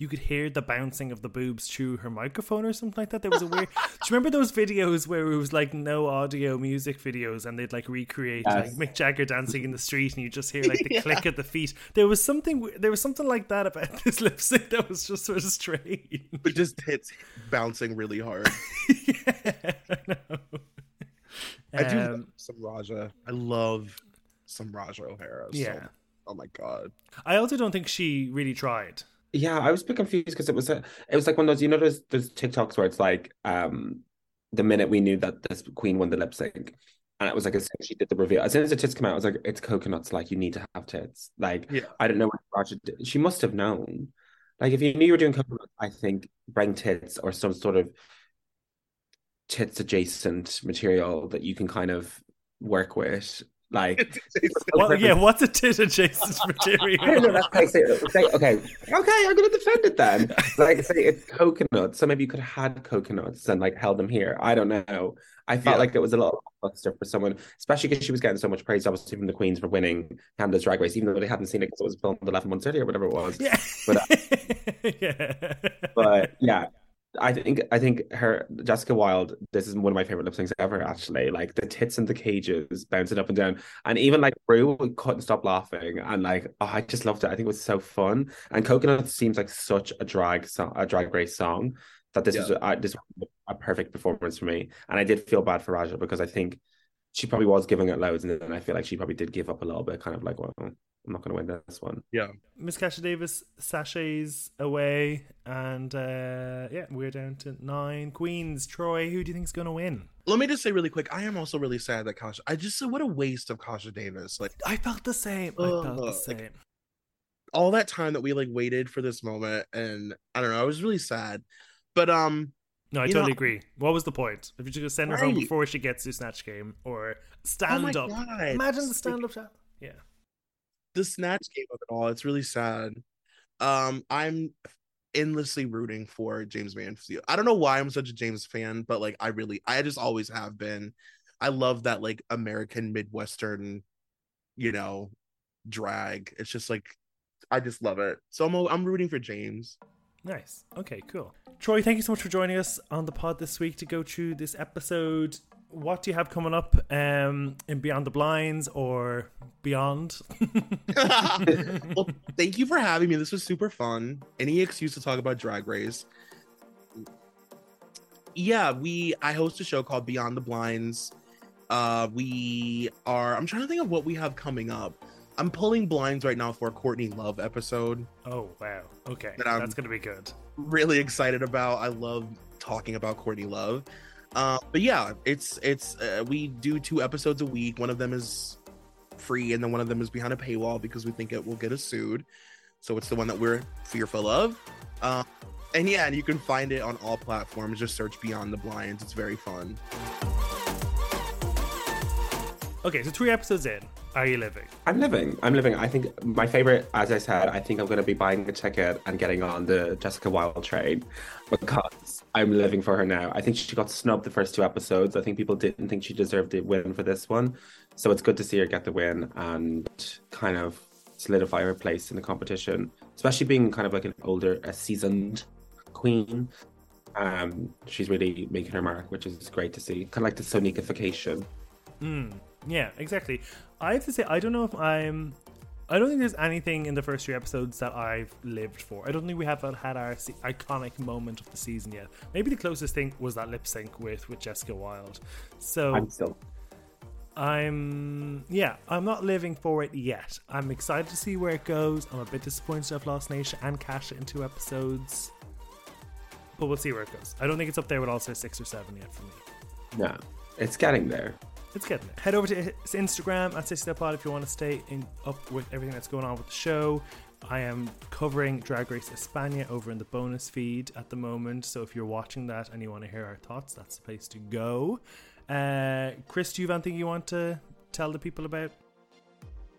S2: you could hear the bouncing of the boobs through her microphone or something like that. There was a weird. Do you remember those videos where it was like no audio music videos and they'd like recreate
S3: Yes.
S2: like Mick Jagger dancing in the street and you just hear like the click of the feet? There was something. There was something like that about this lip sync that was just sort of strange.
S4: But just hits bouncing really hard.
S2: yeah, I know.
S4: I do
S2: Um,
S4: some Ra'Jah. I love some Ra'Jah O'Hara. So-
S2: Yeah.
S4: oh my god.
S2: I also don't think she really tried.
S3: Yeah, I was a bit confused because it was a, it was like one of those, you know, there's there's TikToks where it's like, um, the minute we knew that this queen won the lip sync, and it was like as soon as she did the reveal, as soon as the tits come out, I was like, it's coconuts, like you need to have tits. Like
S4: Yeah.
S3: I don't know what Ra'Jah did. She must have known. Like if you knew you were doing coconuts, I think bring tits or some sort of tits adjacent material that you can kind of work with. Like
S2: What, yeah, what's a tit adjacent
S3: I don't know.
S2: material?
S3: That's how say okay, okay, I'm gonna defend it then. Like, say it's coconuts, so maybe you could have had coconuts and like held them here. I don't know. I felt
S4: Yeah.
S3: like it was a little buster for someone, especially because she was getting so much praise, obviously from the queens for winning Canada's Drag Race, even though they hadn't seen it because it was filmed 11 months earlier, whatever it was.
S2: Yeah.
S3: But, uh,
S2: yeah.
S3: But yeah, I think I think her Jessica Wild. This is one of my favorite lip syncs ever. Actually, like the tits and the cages bouncing up and down, and even like Rue couldn't stop laughing, and like oh, I just loved it. I think it was so fun. And Coconut seems like such a drag song, a drag race song that this
S4: Yeah.
S3: was a, this was a perfect performance for me. And I did feel bad for Ra'Jah because I think she probably was giving it loads, and then I feel like she probably did give up a little bit, kind of like, well, I'm not going to win this one. Yeah.
S2: Miss Kasha Davis sashays away, and uh, yeah, we're down to nine queens. Troy, who do you think's going to win?
S4: Let me just say really quick, I am also really sad that Kasha I just said what a waste of Kasha Davis. Like
S2: I felt the same. I felt the same.
S4: like- all that time that we like waited for this moment and I don't know, I was really sad. But um
S2: no, I
S4: you
S2: totally
S4: know-
S2: agree. What was the point? If you're just gonna send her home before she gets to snatch game or
S4: oh
S2: stand
S4: my
S2: up.
S4: god.
S2: Imagine the stand up shot. Yeah.
S4: The snatch game of it all. It's really sad. Um, I'm endlessly rooting for Jaymes Mansfield. I don't know why I'm such a Jaymes fan, but like I really, I just always have been. I love that like American Midwestern, you know, drag. It's just like I just love it. So I'm I'm rooting for Jaymes.
S2: Nice. Okay, cool. Troy, thank you so much for joining us on the pod this week to go through this episode. What do you have coming up um, in Beyond the Blinds or beyond?
S4: well, thank you for having me. This was super fun. Any excuse to talk about Drag Race. Yeah, we I host a show called Beyond the Blinds. Uh we are I'm trying to think of what we have coming up. I'm pulling blinds right now for a Courtney Love episode.
S2: oh, wow. Okay.
S4: That
S2: That's going to be good.
S4: Really excited about. I love talking about Courtney Love. Uh, but yeah, it's it's uh, we do two episodes a week. One of them is free, and then one of them is behind a paywall because we think it will get us sued. So it's the one that we're fearful of. Uh, and yeah, and you can find it on all platforms. Just search Beyond the Blinds. It's very fun.
S2: Okay, so three episodes in. Are you living?
S3: I'm living. I'm living. I think my favorite, as I said, I think I'm going to be buying a ticket and getting on the Jessica Wild train because I'm living for her now. I think she got snubbed the first two episodes. I think people didn't think she deserved the win for this one. So it's good to see her get the win and kind of solidify her place in the competition, especially being kind of like an older, a seasoned queen. Um, she's really making her mark, which is great to see. Kind of like the Sonikification.
S2: Mm, yeah, exactly. I have to say, I don't know if I'm. I don't think there's anything in the first three episodes that I've lived for. I don't think we have had our se- iconic moment of the season yet. Maybe the closest thing was that lip sync with with Jessica Wild. So
S3: I'm still
S2: I'm yeah, I'm not living for it yet. I'm excited to see where it goes. I'm a bit disappointed I've lost Naysha and Kasha in two episodes. But we'll see where it goes. I don't think it's up there with All Star six or seven yet for me.
S3: no, it's getting there.
S2: It's getting there. Head over to his Instagram at SixtyPod if you want to stay in up with everything that's going on with the show. I am covering Drag Race España over in the bonus feed at the moment. So if you're watching that and you want to hear our thoughts, that's the place to go. Uh, Chris, do you have anything you want to tell the people about?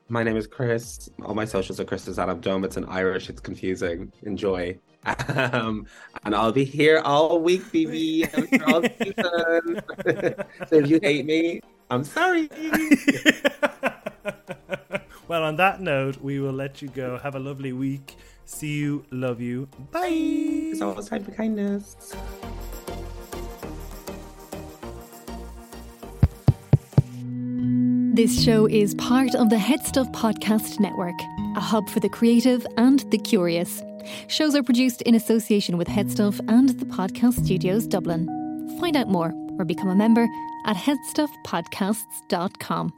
S3: My name is Chris. All my socials are Chris Dome. It's in Irish. It's confusing. Enjoy. Um, and I'll be here all week, BB. I'm here all season. so if you hate me, I'm sorry.
S2: well, on that note, we will let you go. Have a lovely week. See you. Love you. Bye.
S3: It's always time for kindness.
S1: This show is part of the HeadStuff Podcast Network, a hub for the creative and the curious. Shows are produced in association with Headstuff and the Podcast Studios Dublin. Find out more or become a member at headstuffpodcasts.com.